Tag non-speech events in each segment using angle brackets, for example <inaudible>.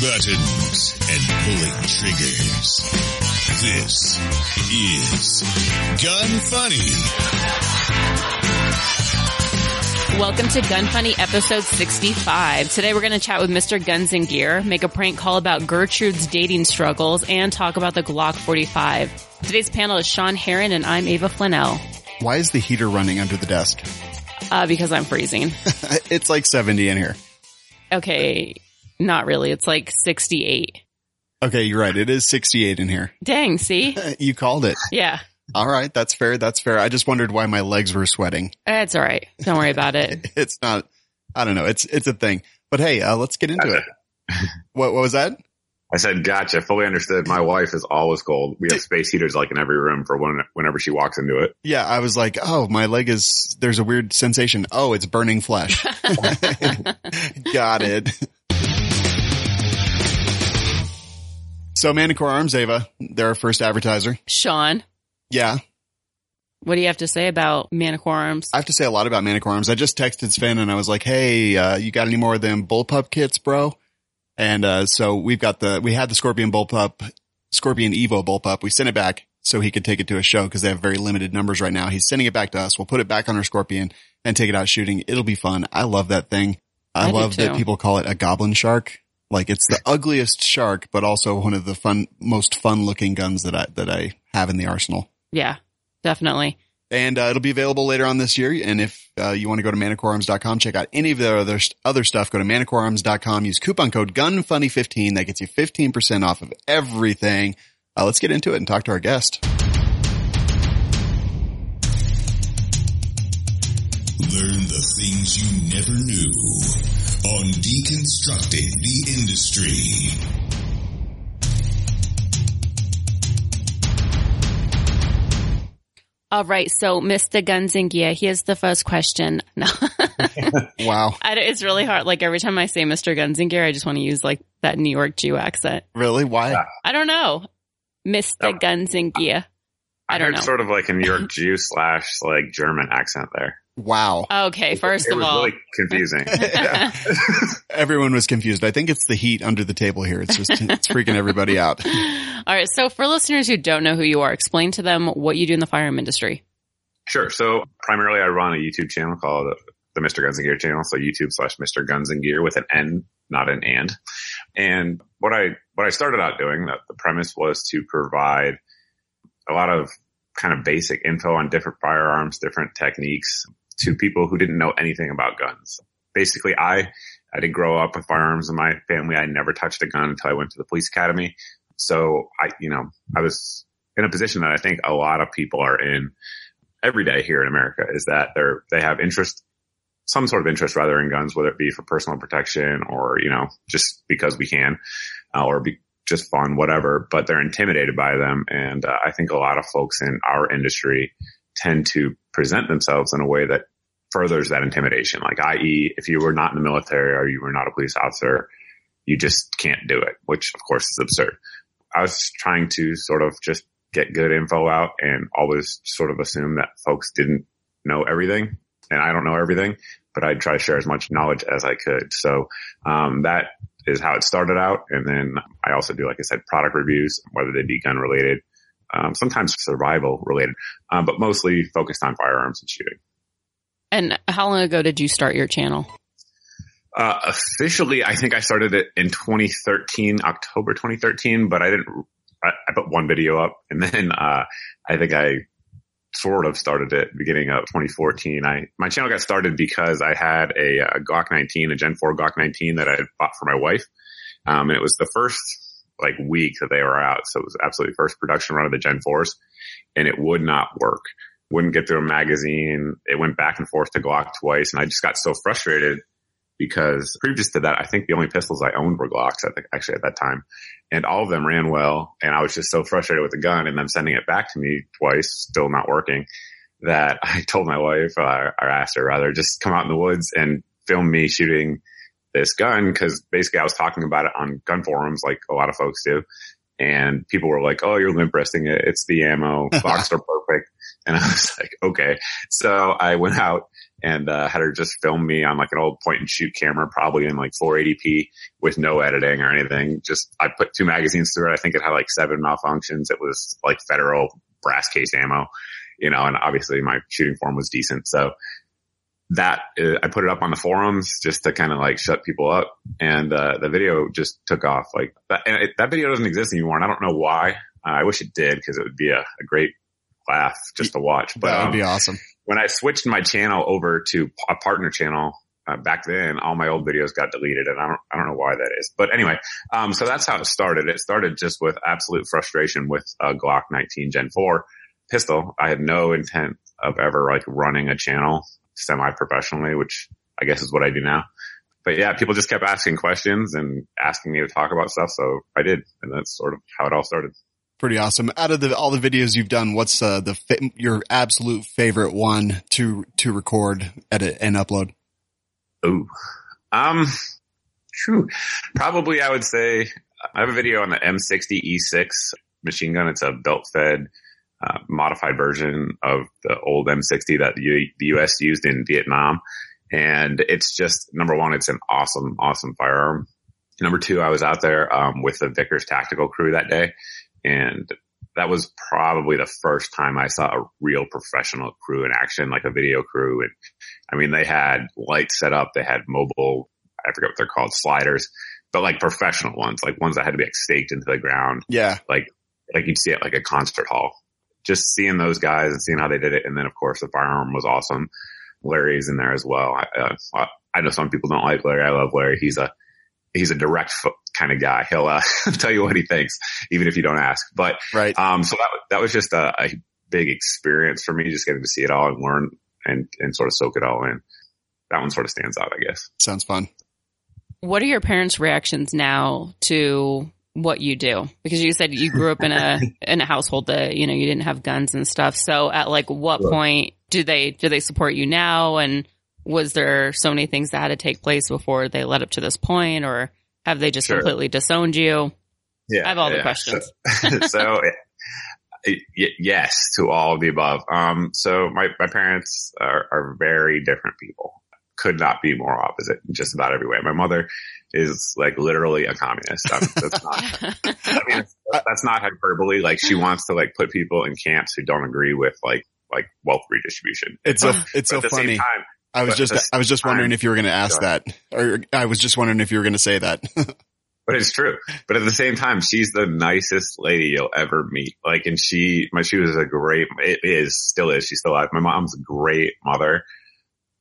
buttons and pulling triggers. This is Gun Funny. Welcome to Gun Funny episode 65. Today we're going to chat with Mr. Guns and Gear, make a prank call about Gertrude's dating struggles, and talk about the Glock 45. Today's panel is Sean Heron and I'm Ava Flanell. Why is the heater running under the desk? Uh, because I'm freezing. <laughs> it's like 70 in here. Okay. Not really. It's like 68. Okay, you're right. It is 68 in here. Dang, see? <laughs> You called it. Yeah. All right, that's fair. That's fair. I just wondered why my legs were sweating. It's all right. Don't worry about it. <laughs> It's not. I don't know. It's it's a thing. But hey, uh, let's get into it. <laughs> What what was that? I said, gotcha. Fully understood. My wife is always cold. We have space heaters like in every room for when, whenever she walks into it. Yeah, I was like, oh, my leg is. There's a weird sensation. Oh, it's burning flesh. Got it. So Manticore Arms, Ava, they're our first advertiser. Sean, Yeah, what do you have to say about Manticore Arms? I have to say a lot about Manic Arms. I just texted Sven and I was like, Hey, uh, you got any more of them bullpup kits, bro? And, uh, so we've got the, we had the Scorpion bullpup, Scorpion Evo bullpup. We sent it back so he could take it to a show because they have very limited numbers right now. He's sending it back to us. We'll put it back on our Scorpion and take it out shooting. It'll be fun. I love that thing. I, I love that people call it a goblin shark. Like it's the ugliest shark, but also one of the fun, most fun looking guns that I, that I have in the arsenal. Yeah, definitely. And uh, it'll be available later on this year. And if uh, you want to go to manticorearms.com, check out any of the other, other stuff, go to manticorearms.com, use coupon code GUNFUNNY15. That gets you 15% off of everything. Uh, let's get into it and talk to our guest. Learn the things you never knew on Deconstructing the Industry. All right. So Mr. Guns and Gear, here's the first question. <laughs> No, Wow. I it's really hard. Like every time I say Mr. Guns and Gear, I just want to use like that New York Jew accent. Really? Why? I don't know. Mr. Oh. Guns and Gear. I don't heard know. sort of like a New York Jew slash like German accent there. Wow. Okay, first it of was all, really confusing. <laughs> <laughs> Everyone was confused. I think it's the heat under the table here. It's just, it's freaking everybody out. <laughs> all right. So for listeners who don't know who you are, explain to them what you do in the firearm industry. Sure. So primarily I run a YouTube channel called the Mr. Guns and Gear channel. So YouTube slash Mr. Guns and Gear with an N, not an and. And what I, what I started out doing, that the premise was to provide a lot of kind of basic info on different firearms, different techniques to people who didn't know anything about guns. Basically, I, I didn't grow up with firearms in my family. I never touched a gun until I went to the police academy. So I, you know, I was in a position that I think a lot of people are in every day here in America is that they're, they have interest, some sort of interest rather in guns, whether it be for personal protection or, you know, just because we can, uh, or be just fun, whatever, but they're intimidated by them. And uh, I think a lot of folks in our industry tend to present themselves in a way that furthers that intimidation. Like, i.e., if you were not in the military or you were not a police officer, you just can't do it, which of course is absurd. I was trying to sort of just get good info out and always sort of assume that folks didn't know everything and I don't know everything, but I'd try to share as much knowledge as I could. So, um, that is how it started out. And then I also do, like I said, product reviews, whether they be gun related, um, sometimes survival related, um, but mostly focused on firearms and shooting. And how long ago did you start your channel? Uh, officially, I think I started it in 2013, October 2013, but I didn't, I, I put one video up <laughs> and then, uh, I think I sort of started it beginning of 2014. I, my channel got started because I had a, a Glock 19, a Gen 4 Glock 19 that I had bought for my wife. Um, and it was the first like week that they were out. So it was absolutely first production run of the Gen 4s and it would not work. Wouldn't get through a magazine. It went back and forth to Glock twice. And I just got so frustrated because previous to that, I think the only pistols I owned were Glocks at the, actually at that time. And all of them ran well. And I was just so frustrated with the gun and them sending it back to me twice, still not working that <laughs> I told my wife, uh, or asked her rather, just come out in the woods and film me shooting this gun. Cause basically I was talking about it on gun forums like a lot of folks do. And people were like, Oh, you're limp wristing it. It's the ammo. <laughs> Glocks are perfect. And I was like, okay. So I went out and uh, had her just film me on like an old point and shoot camera, probably in like 480p with no editing or anything. Just I put two magazines through it. I think it had like seven malfunctions. It was like federal brass case ammo, you know, and obviously my shooting form was decent. So that uh, I put it up on the forums just to kind of like shut people up, and uh, the video just took off. Like that, and it, that video doesn't exist anymore, and I don't know why. Uh, I wish it did because it would be a, a, great laugh just to watch. But that would um, be awesome. When I switched my channel over to a partner channel uh, back then, all my old videos got deleted, and I don't I don't know why that is. But anyway, um, so that's how it started. It started just with absolute frustration with a Glock 19 Gen 4 pistol. I had no intent of ever like running a channel semi-professionally, which I guess is what I do now. But yeah, people just kept asking questions and asking me to talk about stuff. So I did. And that's sort of how it all started. Pretty awesome. Out of the, all the videos you've done, what's uh, the, your absolute favorite one to, to record, edit and upload? Ooh, um, true. Probably I would say I have a video on the M60 E6 machine gun. It's a belt fed uh, modified version of the old M60 that the, U- the U.S. used in Vietnam. And it's just number one, it's an awesome, awesome firearm. Number two, I was out there um, with the Vickers tactical crew that day, and that was probably the first time I saw a real professional crew in action, like a video crew. And I mean, they had lights set up, they had mobile, I forget what they're called, sliders, but like professional ones, like ones that had to be like staked into the ground. Yeah. Like, like you'd see it like a concert hall just seeing those guys and seeing how they did it. And then of course the firearm was awesome. Larry's in there as well. I, uh, I know some people don't like Larry. I love Larry. He's a, he's a direct kind of guy. He'll uh, <laughs> tell you what he thinks, even if you don't ask. But right. Um, so that that was just a, a, big experience for me, just getting to see it all and learn and and sort of soak it all in. That one sort of stands out, I guess. Sounds fun. What are your parents' reactions now to what you do. Because you said you grew up in a <laughs> in a household that you know you didn't have guns and stuff. So at like what right. point do they do they support you now? And was there so many things that had to take place before they led up to this point? Or have they just sure. completely disowned you? Yeah i have all yeah. the questions. So, <laughs> so yes to all of the above. Um so my my parents are, are very different people could not be more opposite in just about every way my mother is like literally a communist. That's not, <laughs> I mean, that's not hyperbole. Like she wants to like put people in camps who don't agree with like, like wealth redistribution. It's so, <laughs> it's so funny. Time, I was just, I was just wondering if you were going to ask that, or I was just wondering if you were going to say that. <laughs> but it's true. But at the same time, she's the nicest lady you'll ever meet. Like, and she, my, she was a great, it is, still is, she's still alive. My mom's a great mother,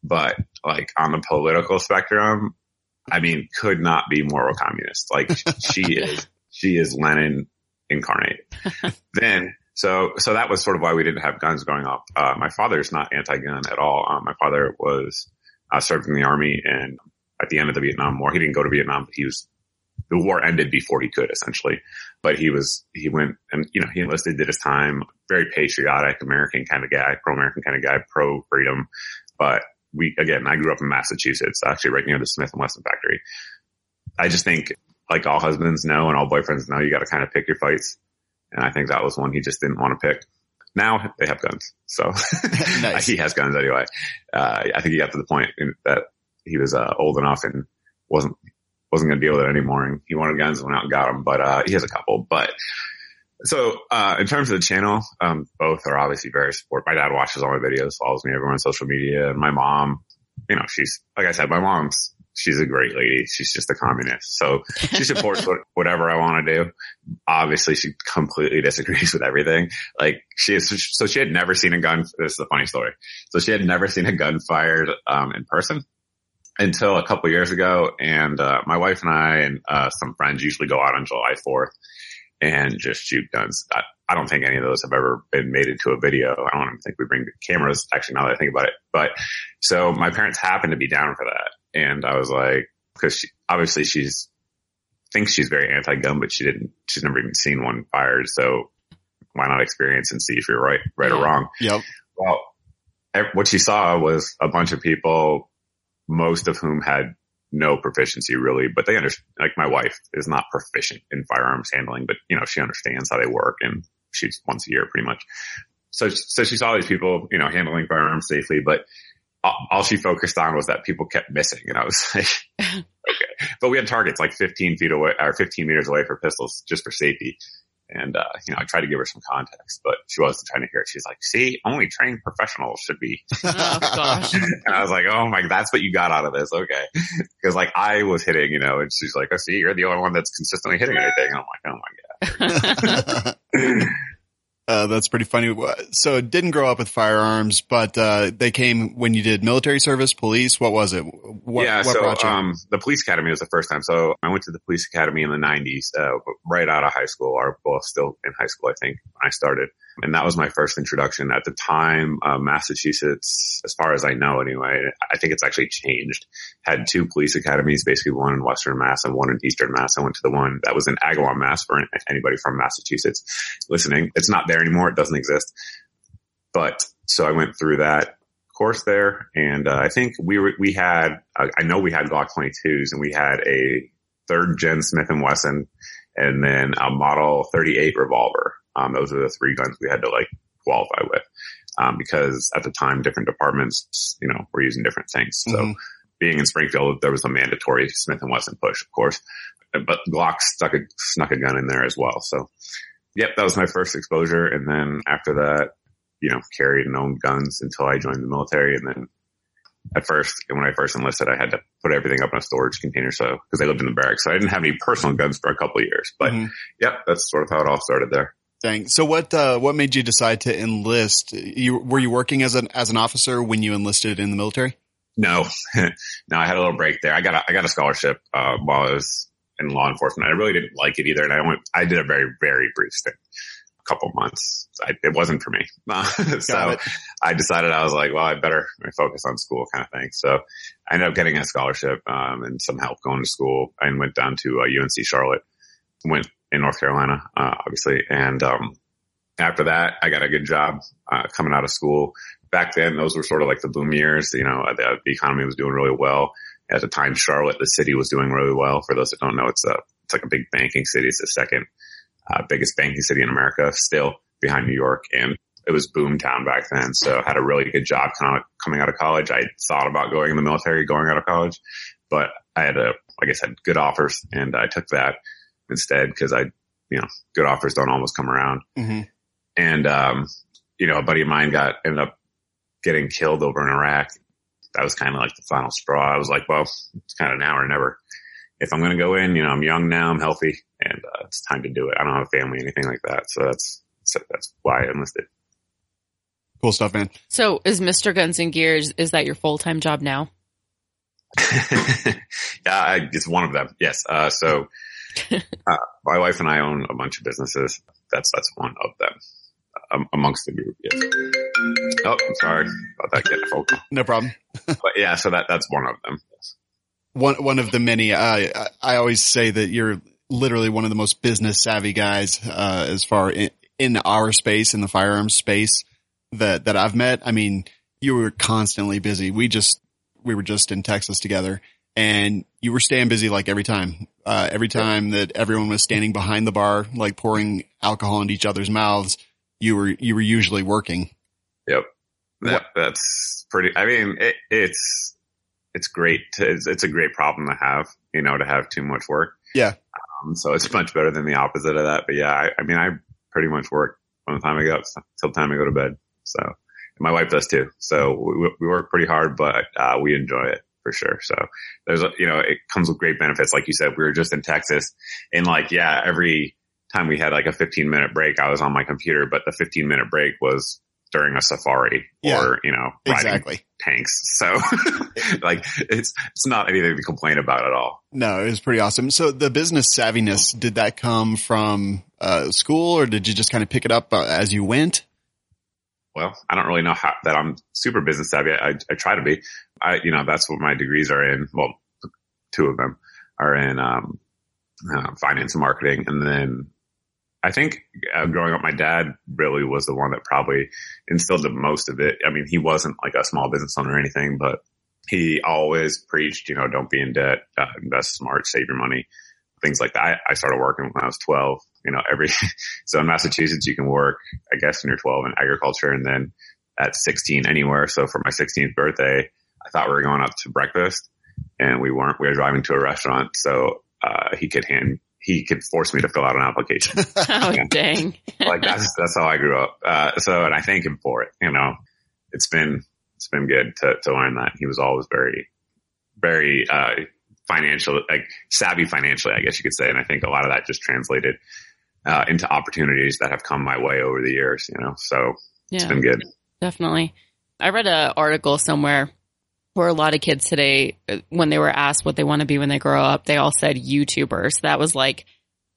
but like on the political spectrum, I mean, could not be more a communist. Like <laughs> she is, she is Lenin incarnate. <laughs> then, so, so that was sort of why we didn't have guns growing up. Uh, my father's not anti-gun at all. Um, my father was, uh, served in the army and at the end of the Vietnam War, he didn't go to Vietnam, but he was, the war ended before he could essentially, but he was, he went and, you know, he enlisted, did his time, very patriotic American kind of guy, pro-American kind of guy, pro-freedom, but we, again, I grew up in Massachusetts, actually right near the Smith and Wesson factory. I just think like all husbands know and all boyfriends know, you got to kind of pick your fights. And I think that was one he just didn't want to pick. Now they have guns. So <laughs> <laughs> he has guns anyway. Uh, I think he got to the point that he was, uh, old enough and wasn't, wasn't going to deal with it anymore. And he wanted guns and went out and got them, but, uh, he has a couple, but so, uh, in terms of the channel, um, both are obviously very support. My dad watches all my videos, follows me everywhere on social media. And my mom, you know, she's, like I said, my mom's, she's a great lady. She's just a communist. So she supports what, <laughs> whatever I want to do. Obviously she completely disagrees with everything. Like she is, so she had never seen a gun. This is a funny story. So she had never seen a gun fired, um, in person until a couple years ago. And, uh, my wife and I and, uh, some friends usually go out on July 4th and just shoot guns. I, I, don't think any of those have ever been made into a video. I don't even think we bring cameras actually now that I think about it. But so my parents happened to be down for that. And I was like, cause she, obviously she's thinks she's very anti-gun, but she didn't, she's never even seen one fired. So why not experience and see if you're right, right or wrong? Yep. Well, what she saw was a bunch of people, most of whom had no proficiency really, but they understand, like my wife is not proficient in firearms handling, but you know, she understands how they work and shoots once a year pretty much. so, so she saw these people, you know, handling firearms safely, but all, all she focused on was that people kept missing. And I was like, <laughs> okay, but we had targets like 15 feet away or 15 meters away for pistols just for safety. And, uh, you know, I tried to give her some context, but she wasn't trying to hear it. She's like, see, only trained professionals should be. <laughs> Oh gosh. <laughs> and I was like, oh my, god, that's what you got out of this. Okay. Cause like I was hitting, you know, and she's like, oh, see, you're the only one that's consistently hitting anything. And I'm like, oh my God. <laughs> Uh, that's pretty funny. So didn't grow up with firearms, but uh, they came when you did military service, police. What was it? What, yeah, what brought so you? um, the police academy was the first time. So I went to the police academy in the '90s, uh, right out of high school. Our both still in high school, I think, when I started, and that was my first introduction. At the time, uh, Massachusetts, as far as I know, anyway, I think it's actually changed. Had two police academies, basically one in Western Mass and one in Eastern Mass. I went to the one that was in Agawam, Mass. For anybody from Massachusetts listening, it's not there anymore. It doesn't exist. But so I went through that course there, and uh, I think we were we had uh, I know we had Glock 22s, and we had a third gen Smith and Wesson, and then a Model 38 revolver. Um, those are the three guns we had to like qualify with, um, because at the time different departments, you know, were using different things. So Mhm. being in Springfield, there was a mandatory Smith and Wesson push, of course, but Glock stuck a, snuck a gun in there as well. So, yep, that was my first exposure. And then after that, you know, carried and owned guns until I joined the military. And then at first, when I first enlisted, I had to put everything up in a storage container. So, cause I lived in the barracks, so I didn't have any personal guns for a couple of years, but Mhm. yep, that's sort of how it all started there. Dang. So what uh, what made you decide to enlist? You were you working as an as an officer when you enlisted in the military? No, <laughs> no, I had a little break there. I got a, I got a scholarship, uh, while I was in law enforcement. I really didn't like it either. And I went, I did a very, very brief stint, a couple months. I, it wasn't for me. <laughs> so it. I decided I was like, well, I better focus on school kind of thing. So I ended up getting a scholarship, um, and some help going to school and went down to uh, UNC Charlotte, went in North Carolina, uh, obviously. And, um, after that, I got a good job, uh, coming out of school. Back then, those were sort of like the boom years. You know, the, the economy was doing really well. At the time, Charlotte, the city was doing really well. For those that don't know, it's a, it's like a big banking city. It's the second, uh, biggest banking city in America, still behind New York. And it was boom town back then. So I had a really good job coming out of college. I thought about going in the military, going out of college, but I had a, like I said, good offers and I took that instead because I, you know, good offers don't almost come around. hmm And, um, you know, a buddy of mine got, ended up getting killed over in Iraq. That was kind of like the final straw. I was like, well, it's kind of now or never. If I'm going to go in, you know, I'm young now, I'm healthy and uh, it's time to do it. I don't have a family, or anything like that. So that's, so that's why I enlisted. Cool stuff, man. So is Mr. Guns and Gears, is that your full-time job now? <laughs> yeah, I, it's one of them. Yes. Uh, so, <laughs> uh, my wife and I own a bunch of businesses. That's, that's one of them um, amongst the group. Yes. Oh, I'm sorry about that. Getting a phone call. No problem. <laughs> But yeah, so that, that's one of them. Yes. One one of the many. I I- I always say that you're literally one of the most business savvy guys uh, as far in, in our space in the firearms space that that I've met. I mean, you were constantly busy. We just we were just in Texas together, and you were staying busy like every time. Uh, every time that everyone was standing behind the bar, like pouring alcohol into each other's mouths, you were you were usually working. Yep. That, that's pretty, I mean, it, it's, it's great. To, it's, it's a great problem to have, you know, to have too much work. Yeah. Um, so it's much better than the opposite of that. But yeah, I, I mean, I pretty much work from the time I get up till the time I go to bed. So my wife does too. So we, we work pretty hard, but, uh, we enjoy it for sure. So there's, a, you know, it comes with great benefits. Like you said, we were just in Texas and like, yeah, every time we had like a 15 minute break, I was on my computer, but the 15 minute break was during a safari Yeah, or, you know, riding Exactly. tanks. So <laughs> like it's, it's not anything to complain about at all. No, it was pretty awesome. So the business savviness, did that come from uh, school or did you just kind of pick it up uh, as you went? Well, I don't really know how that I'm super business savvy. I, I try to be. I, you know, that's what my degrees are in. Well, two of them are in, um, uh, finance and marketing. And then I think uh, growing up, my dad really was the one that probably instilled the most of it. I mean, he wasn't like a small business owner or anything, but he always preached, you know, don't be in debt, uh, invest smart, save your money, things like that. I, I started working when I was 12, you know, every, <laughs> so in Massachusetts, you can work, I guess, when you're 12 in agriculture and then at 16 anywhere. So for my 16th birthday, I thought we were going up to breakfast and we weren't, we were driving to a restaurant. So, uh, he could hand, he could force me to fill out an application. <laughs> Oh, Yeah. dang. like that's, that's how I grew up. Uh, so, and I thank him for it. You know, it's been, it's been good to, to learn that he was always very, very, uh, financial, like savvy financially, I guess you could say. And I think a lot of that just translated, uh, into opportunities that have come my way over the years, you know, so it's Yeah. been good. Definitely. I read an article somewhere where a lot of kids today, uh, when they were asked what they want to be when they grow up, they all said YouTubers. That was like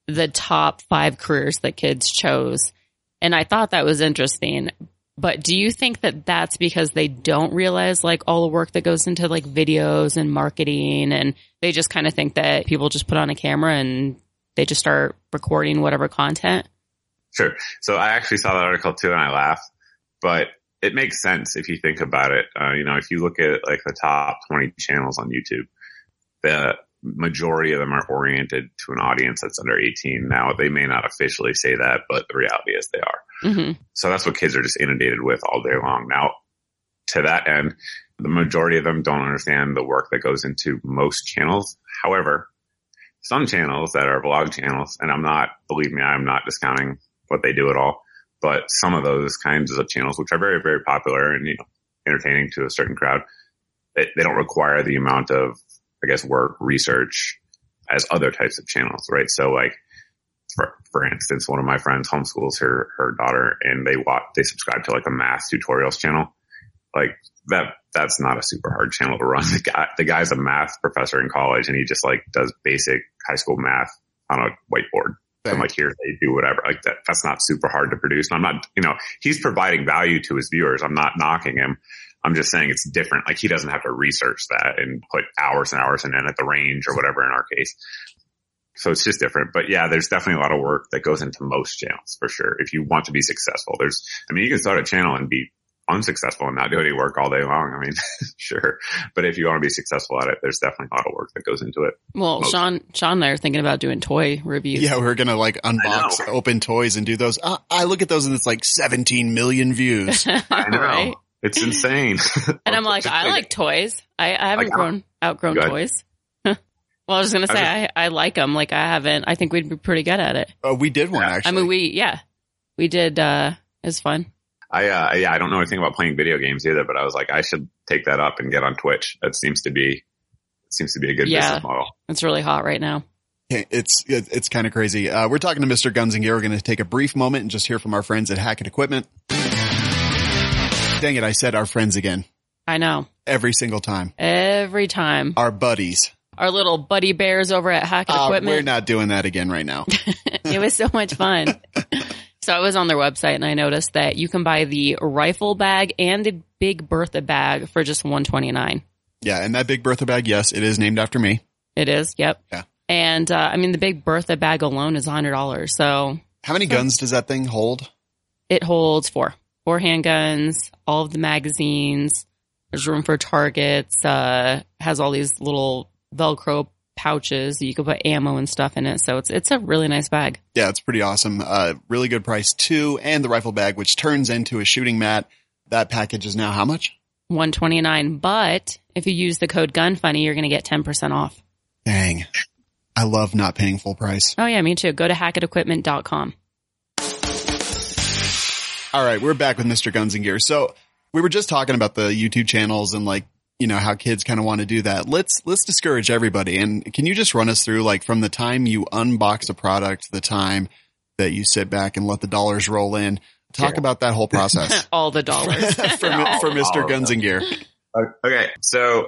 the top five careers that kids chose. And I thought that was interesting. But do you think that that's because they don't realize like all the work that goes into like videos and marketing and they just kind of think that people just put on a camera and they just start recording whatever content? Sure. So I actually saw that article too and I laughed, but it makes sense if you think about it. Uh, you know, if you look at like the top 20 channels on YouTube, the majority of them are oriented to an audience that's under 18. Now they may not officially say that, but the reality is they are. hmm So that's what kids are just inundated with all day long. Now, to that end, the majority of them don't understand the work that goes into most channels. However, some channels that are vlog channels, and I'm not, believe me, I'm not discounting what they do at all, but some of those kinds of channels, which are very, very popular and, you know, entertaining to a certain crowd, they, they don't require the amount of, I guess, work, research as other types of channels, right? So like, for, for instance, one of my friends homeschools her, her daughter and they watch, they subscribe to like a math tutorials channel. Like that, that's not a super hard channel to run. <laughs> The guy, the guy's a math professor in college and he just like does basic high school math on a whiteboard. And like here they do whatever. Like that, that's not super hard to produce. And I'm not, you know, he's providing value to his viewers. I'm not knocking him. I'm just saying it's different. Like he doesn't have to research that and put hours and hours then at the range or whatever in our case. So it's just different. But yeah, there's definitely a lot of work that goes into most channels for sure. If you want to be successful, there's, I mean, you can start a channel and be unsuccessful and not do any work all day long. I mean, <laughs> sure. But if you want to be successful at it, there's definitely a lot of work that goes into it. Well, Most. Sean, Sean and I are thinking about doing toy reviews. Yeah, we're gonna like unbox open toys and do those. Uh, I look at those and it's like 17 million views. <laughs> I know. right? It's insane. <laughs> And I'm like, I like toys. I, I haven't Like, grown outgrown toys. well, I was gonna I say I, I like them. Like I haven't. I think we'd be pretty good at it. Oh, we did one actually. I mean, we yeah, we did. uh it was fun. I, uh, yeah, I don't know anything about playing video games either, but I was like, I should take that up and get on Twitch. That seems to be, seems to be a good Yeah. business model. It's really hot right now. It's it's kind of crazy. Uh, we're talking to Mr. Guns and Gear. We're going to take a brief moment and just hear from our friends at Hackett Equipment. Dang it! I said our friends again I know. every single time. Every time Our buddies. our little buddy bears over at Hackett Uh, Equipment. we're not doing that again right now. <laughs> it was so much fun. <laughs> so I was on their website and I noticed that you can buy the rifle bag and the big Bertha bag for just 129. yeah, and that big Bertha bag, yes, it is named after me. It is. Yep. Yeah. And, uh, I mean, the big Bertha bag alone is $100. So How many guns does that thing hold? it holds four, four handguns, all of the magazines. There's room for targets, uh, has all these little Velcro pouches. You can put ammo and stuff in it. So it's, it's a really nice bag. Yeah, it's pretty awesome. Uh, really good price too. And the rifle bag, which turns into a shooting mat. That package is now how much? 129. But if you use the code GUNFUNNY, you're going to get 10% off. Dang. I love not paying full price. Oh yeah, me too. Go to hackettequipment.com. All right, we're back with Mr. Guns and Gear. So we were just talking about the YouTube channels and like, you know, how kids kind of want to do that. Let's, let's discourage everybody. And can you just run us through like from the time you unbox a product to the time that you sit back and let the dollars roll in? Talk Sure. about that whole process <laughs> All the dollars. <laughs> for, for Mr. of Guns and Gear. Okay. So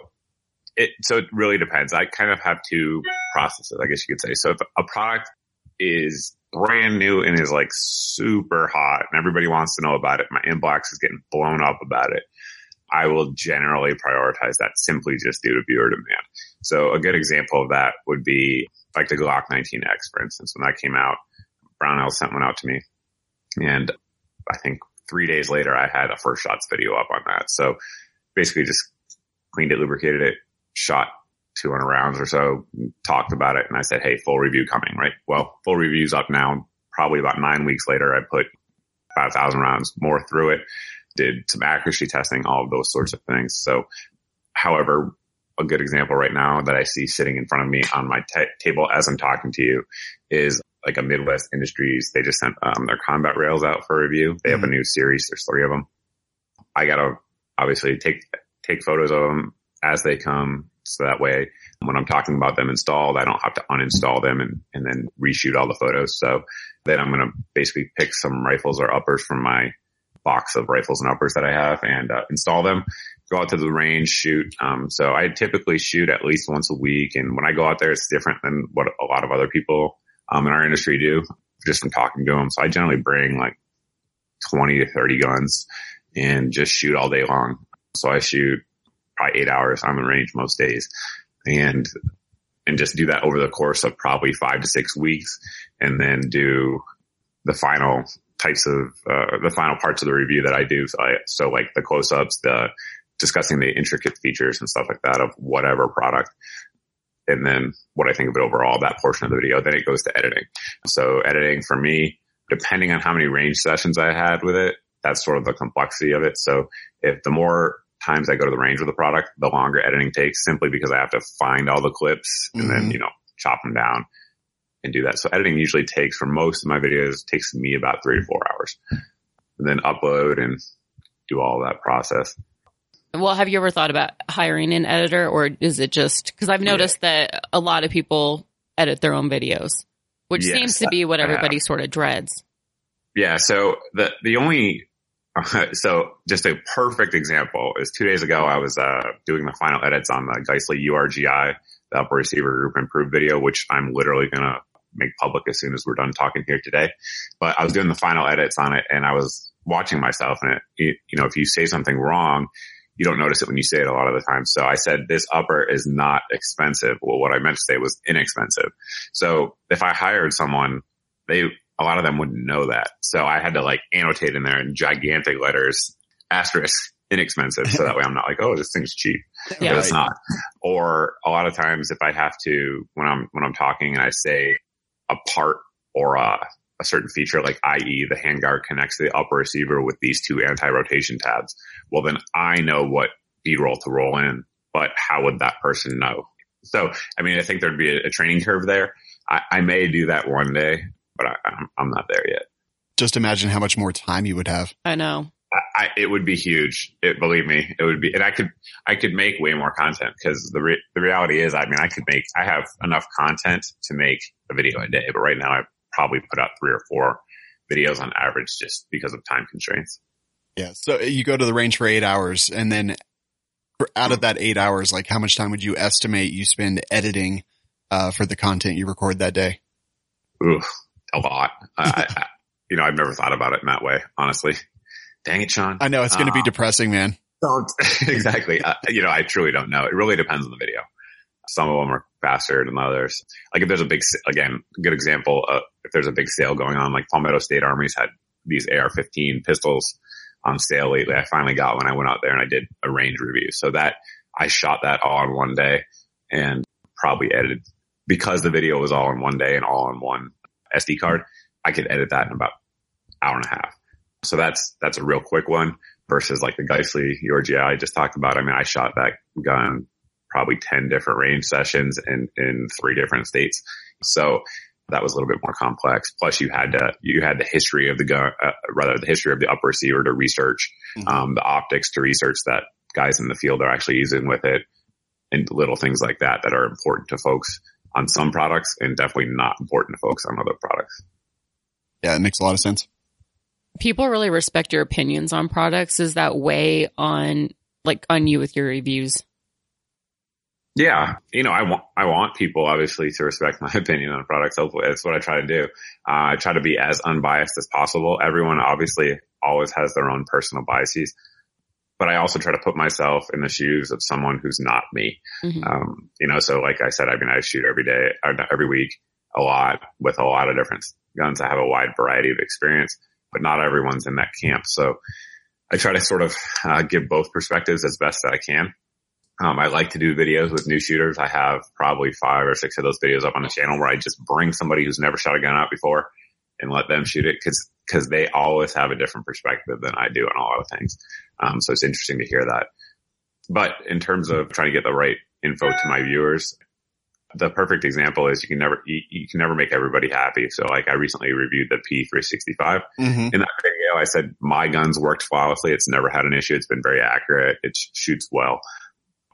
it, so it really depends. I kind of have two processes, I guess you could say. So if a product is brand new and is like super hot and everybody wants to know about it, my inbox is getting blown up about it. I will generally prioritize that simply just due to viewer demand. So a good example of that would be like the Glock 19X, for instance. When that came out, Brownell sent one out to me and I think three days later I had a first shots video up on that. So basically just cleaned it, lubricated it, shot 200 rounds or so, talked about it. And I said, Hey, full review coming, right? Well, full review's up now. probably about nine weeks later, I put 5,000 rounds more through it, did some accuracy testing, all of those sorts of things. So, however, a good example right now that I see sitting in front of me on my t- table as I'm talking to you is like a Midwest Industries. They just sent um, their combat rails out for review. They mm-hmm. have a mm-hmm. new series. There's three of them. I gotta obviously take take photos of them as they come, so that way when I'm talking about them installed, I don't have to uninstall them and, and then reshoot all the photos. So then I'm going to basically pick some rifles or uppers from my box of rifles and uppers that I have and uh, install them, go out to the range, shoot. Um, so I typically shoot at least once a week. And when I go out there, it's different than what a lot of other people um, in our industry do just from talking to them. So I generally bring like 20 to 30 guns and just shoot all day long. So I shoot probably eight hours. I'm in range most days and, and just do that over the course of probably five to six weeks and then do the final types of, uh, the final parts of the review that I do. So, I, so like the close ups, the discussing the intricate features and stuff like that of whatever product. And then what I think of it overall, that portion of the video, then it goes to editing. So editing for me, depending on how many range sessions I had with it, that's sort of the complexity of it. So if the more times I go to the range with the product, the longer editing takes simply because I have to find all the clips and mm-hmm. then, you know, chop them down and do that. So editing usually takes for most of my videos takes me about three to four hours and then upload and do all that process. Well, have you ever thought about hiring an editor or is it just because I've noticed yeah. that a lot of people edit their own videos, which yes, seems to be what everybody sort of dreads. Yeah. So the, the only <laughs> so just a perfect example is two days ago I was uh, doing the final edits on the Geissele URGI, the upper receiver group improved video, which I'm literally gonna make public as soon as we're done talking here today. But I was doing the final edits on it and I was watching myself and it, you know, if you say something wrong, you don't notice it when you say it a lot of the time. So I said this upper is not expensive. Well, what I meant to say was inexpensive. So if I hired someone, they a lot of them wouldn't know that. So I had to like annotate in there in gigantic letters, asterisk, inexpensive. So that way I'm not like, oh, this thing's cheap. Yeah, it's not. Or a lot of times if I have to, when I'm, when I'm talking and I say a part or a, a certain feature, like i.e. the handguard connects to the upper receiver with these two anti-rotation tabs. Well, then I know what B-roll to roll in, but how would that person know? So, I mean, I think there'd be a, a training curve there. I, I may do that one day but I, am I'm, I'm not there yet. Just imagine how much more time you would have. I know. I, it would be huge. It, believe me, it would be, and I could, I could make way more content because the re, the reality is, I mean, I could make, I have enough content to make a video a day, but right now I probably put out three or four videos on average just because of time constraints. Yeah. So you go to the range for eight hours and then out of that eight hours, like how much time would you estimate you spend editing, uh, for the content you record that day? Oof a lot. I, I, <laughs> you know, I've never thought about it in that way, honestly. Dang it, Sean. I know it's going to uh, be depressing, man. Don't <laughs> exactly. Uh, you know, I truly don't know. It really depends on the video. Some of them are faster than others. Like if there's a big, again, good example. Uh, if there's a big sale going on, like Palmetto State Armory's had these AR-15 pistols on sale lately. I finally got when I went out there and I did a range review. So that I shot that all in one day and probably edited because the video was all in one day and all in one SD card, I could edit that in about hour and a half. So that's, that's a real quick one versus like the Geissele URGI I just talked about. I mean, I shot that gun probably 10 different range sessions in, in three different states. So that was a little bit more complex. Plus you had to, you had the history of the gun, uh, rather the history of the upper receiver to research, mm-hmm. um, the optics to research that guys in the field are actually using with it and little things like that that are important to folks on some products and definitely not important to folks on other products. Yeah, it makes a lot of sense. People really respect your opinions on products. Is that way on like on you with your reviews? Yeah, you know, I want I want people obviously to respect my <laughs> opinion on products. Hopefully, that's what I try to do. Uh, I try to be as unbiased as possible. Everyone obviously always has their own personal biases but I also try to put myself in the shoes of someone who's not me. Mm-hmm. Um, you know, so like I said, I mean, I shoot every day, uh, every week, a lot with a lot of different guns. I have a wide variety of experience, but not everyone's in that camp. So I try to sort of uh, give both perspectives as best that I can. Um, I like to do videos with new shooters. I have probably five or six of those videos up on the channel where I just bring somebody who's never shot a gun out before and let them shoot it because because they always have a different perspective than I do on a lot of things. Um, so it's interesting to hear that. But in terms of trying to get the right info to my viewers, the perfect example is you can never you, you can never make everybody happy. So like I recently reviewed the P365. Mhm. In that video, I said my guns worked flawlessly. It's never had an issue. It's been very accurate. It shoots well.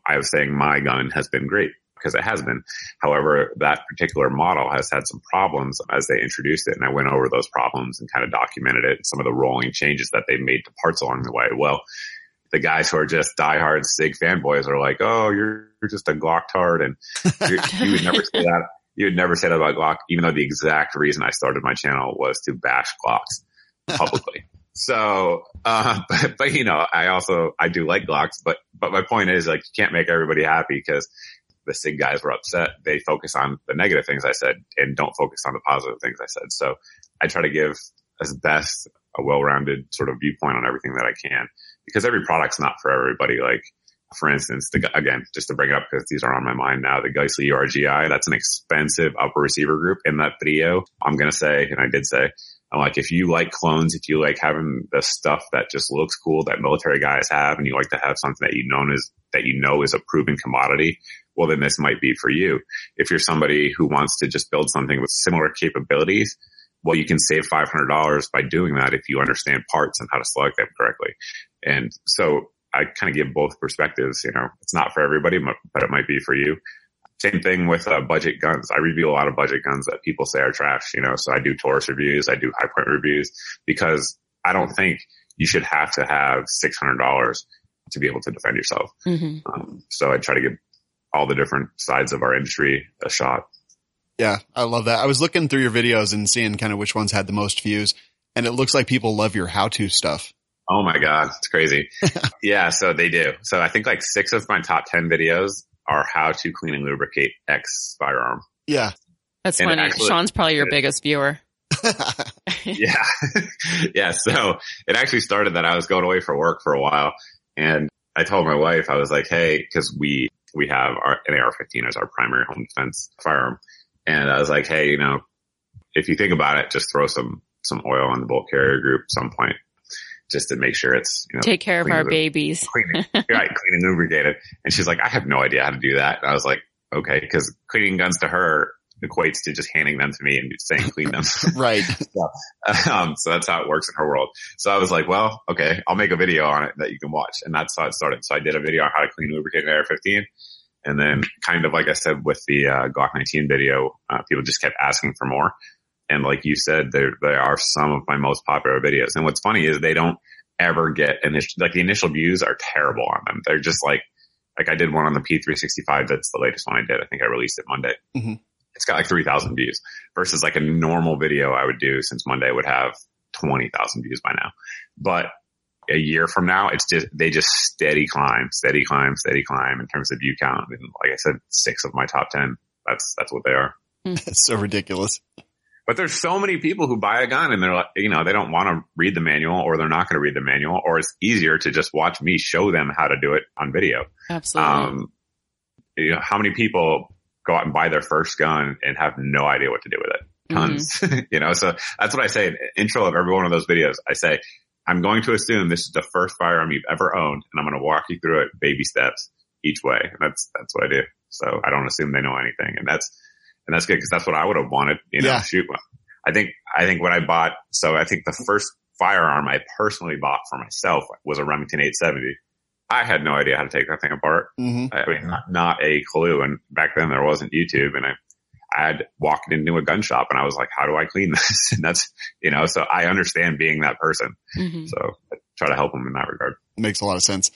I was saying my gun has been great because it has been. However, that particular model has had some problems as they introduced it. And I went over those problems and kind of documented it and some of the rolling changes that they made to parts along the way. Well, the guys who are just diehard SIG fanboys are like, Oh, you're, you're just a Glock tard. And you would never say that. You would never say that about Glock, even though the exact reason I started my channel was to bash Glocks publicly. <laughs> So, uh, but, but you know, I also, I do like Glocks, but, but my point is like, you can't make everybody happy because the SIG guys were upset. They focus on the negative things I said and don't focus on the positive things I said. So I try to give as best a well-rounded sort of viewpoint on everything that I can because every product's not for everybody. Like, for instance, the, again, just to bring it up because these are on my mind now, the Geissele URGI, that's an expensive upper receiver group in that video. I'm going to say, and I did say, I'm like, if you like clones, if you like having the stuff that just looks cool that military guys have, and you like to have something that you know is, that you know is a proven commodity, well, then this might be for you. If you're somebody who wants to just build something with similar capabilities, well, you can save $500 by doing that if you understand parts and how to select them correctly. And so I kind of give both perspectives. You know, it's not for everybody, but it might be for you. Same thing with uh, budget guns. I review a lot of budget guns that people say are trash, you know, so I do Taurus reviews. I do Hi-Point reviews because I don't think you should have to have $600 to be able to defend yourself. hmm Um, so I try to give all the different sides of our industry a shot. Yeah, I love that. I was looking through your videos and seeing kind of which ones had the most views, and it looks like people love your how-to stuff. Oh my God. It's crazy. <laughs> yeah. So they do. So I think like six of my top 10 videos are how to clean and lubricate X firearm. Yeah. That's And funny. actually- Sean's probably your biggest viewer. <laughs> yeah. <laughs> yeah. So it actually started that I was going away for work for a while and I told my wife, I was like, Hey, cause we, we have our, an AR-15 as our primary home defense firearm. And I was like, Hey, you know, if you think about it, just throw some, some oil on the bolt carrier group at some point just to make sure it's, you know, Take care of our lube. babies. cleaning, <laughs> right, cleaning lubricated. And she's like, I have no idea how to do that. And I was like, okay, because cleaning guns to her equates to just handing them to me and saying clean them. <laughs> <laughs> right. um, so that's how it works in her world. So I was like, well, okay, I'll make a video on it that you can watch. And that's how it started. So I did a video on how to clean lubricate an AR-15. And then kind of like I said with the uh, Glock 19 video, uh, people just kept asking for more. And like you said, there, they are some of my most popular videos. And what's funny is they don't ever get initial, like the initial views are terrible on them. They're just like, like I did one on the P365. That's the latest one I did. I think I released it Monday. Mhm. It's got like 3,000 views versus like a normal video I would do since Monday would have 20,000 views by now. But a year from now, it's just, they just steady climb, steady climb, steady climb in terms of view count. And like I said, six of my top 10, that's, that's what they are. <laughs> It's so ridiculous. But there's so many people who buy a gun and they're like, you know, they don't want to read the manual or they're not going to read the manual or it's easier to just watch me show them how to do it on video. Absolutely. Um, you know, how many people go out and buy their first gun and have no idea what to do with it? Tons, <laughs> you know, so that's what I say intro of every one of those videos. I say, I'm going to assume this is the first firearm you've ever owned and I'm going to walk you through it baby steps each way. And that's, that's what I do. So I don't assume they know anything and that's, and that's good because that's what I would have wanted, you know, Yeah. shoot. I think, I think when I bought, so I think the first firearm I personally bought for myself was a Remington 870. I had no idea how to take that thing apart. hmm I mean, not, not a clue. And back then there wasn't YouTube and I, I had walked into a gun shop and I was like, how do I clean <laughs> this? And that's, you know, so I understand being that person. Mhm. So I try to help them in that regard. Makes a lot of sense.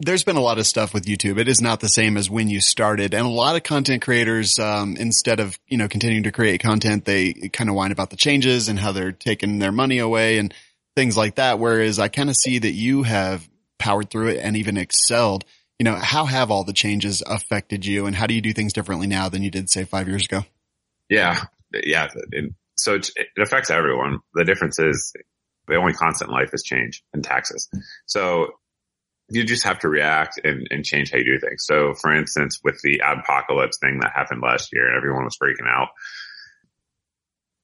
There's been a lot of stuff with YouTube. It is not the same as when you started. And a lot of content creators, um, instead of, you know, continuing to create content, they kind of whine about the changes and how they're taking their money away and things like that. Whereas I kind of see that you have powered through it and even excelled. You know, how have all the changes affected you and how do you do things differently now than you did say five years ago? Yeah. Yeah. And so it, it affects everyone. The difference is the only constant in life is change and taxes. So you just have to react and, and change how you do things. So for instance, with the adpocalypse thing that happened last year and everyone was freaking out,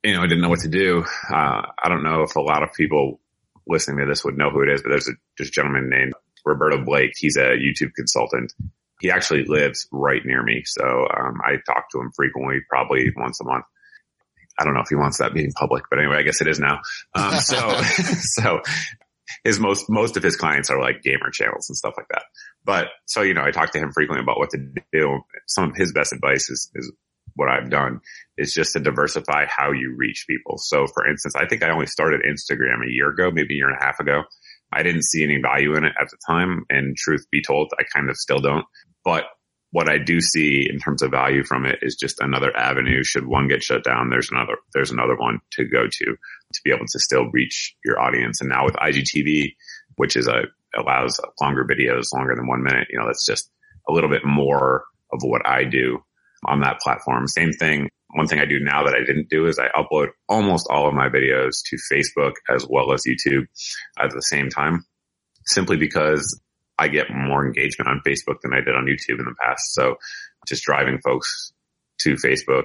you know, I didn't know what to do. Uh, I don't know if a lot of people listening to this would know who it is, but there's a, there's a gentleman named Roberto Blake. He's a YouTube consultant. He actually lives right near me. So, um, I talk to him frequently, probably once a month. I don't know if he wants that being public, but anyway, I guess it is now. Um, so, <laughs> <laughs> so his most, most of his clients are like gamer channels and stuff like that. But so, you know, I talk to him frequently about what to do. Some of his best advice is, is what I've done is just to diversify how you reach people. So for instance, I think I only started Instagram a year ago, maybe a year and a half ago. I didn't see any value in it at the time. And truth be told, I kind of still don't. But what I do see in terms of value from it is just another avenue. Should one get shut down, there's another, there's another one to go to to be able to still reach your audience. And now with IGTV, which is a, allows longer videos, longer than one minute, you know, that's just a little bit more of what I do on that platform. Same thing. One thing I do now that I didn't do is I upload almost all of my videos to Facebook as well as YouTube at the same time, simply because I get more engagement on Facebook than I did on YouTube in the past. So just driving folks to Facebook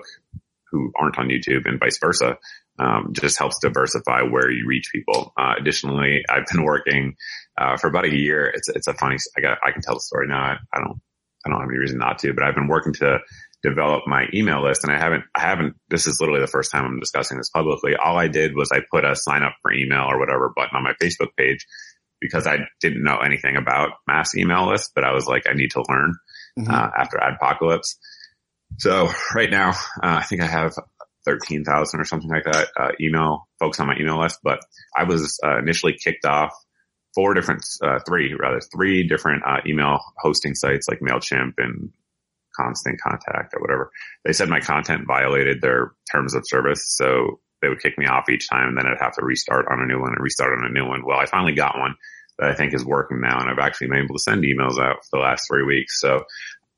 who aren't on YouTube and vice versa. Um, just helps diversify where you reach people. Uh, additionally, I've been working, uh, for about a year. It's, it's a funny, I got, I can tell the story now. I, I don't, I don't have any reason not to, but I've been working to develop my email list and I haven't, I haven't, this is literally the first time I'm discussing this publicly. All I did was I put a sign up for email or whatever button on my Facebook page because I didn't know anything about mass email lists, but I was like, I need to learn mm-hmm. uh, after Adpocalypse. So right now, uh, I think I have 13,000 or something like that, uh, email folks on my email list, but I was uh, initially kicked off four different, uh, three rather, three different uh, email hosting sites like MailChimp and constant contact or whatever. They said my content violated their terms of service. So they would kick me off each time and then I'd have to restart on a new one and restart on a new one. Well, I finally got one that I think is working now and I've actually been able to send emails out for the last three weeks. So,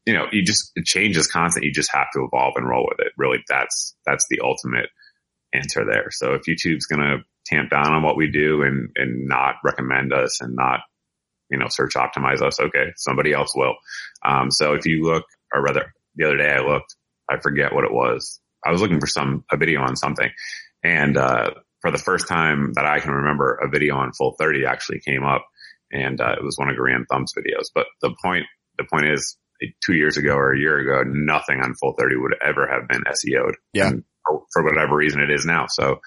you know, you just, it changes constant. You just have to evolve and roll with it. Really, that's, that's the ultimate answer there. So if YouTube's going to tamp down on what we do and, and not recommend us and not, you know, search optimize us, okay, somebody else will. Um, so if you look or rather the other day I looked, I forget what it was. I was looking for some, a video on something and, uh, for the first time that I can remember, a video on Full 30 actually came up and, uh, it was one of Garand Thumb's videos. But the point, the point is two years ago or a year ago, nothing on Full 30 would ever have been SEO'd. Yeah. For, for whatever reason it is now. So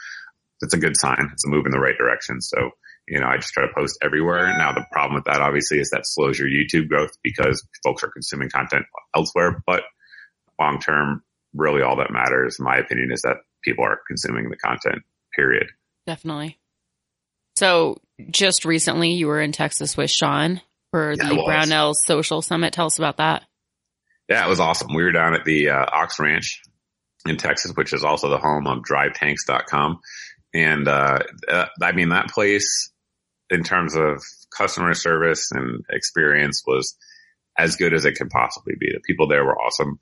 it's a good sign. It's a move in the right direction. So you know, I just try to post everywhere. Now the problem with that obviously is that slows your YouTube growth because folks are consuming content elsewhere. But long term, really all that matters, in my opinion, is that people are consuming the content, period. Definitely. So just recently you were in Texas with Sean for yeah, the Brownell Social Summit. Tell us about that. Yeah, it was awesome. We were down at the uh, Ox Ranch in Texas, which is also the home of drivetanks.com. And, uh, uh, I mean, that place in terms of customer service and experience was as good as it could possibly be. The people there were awesome.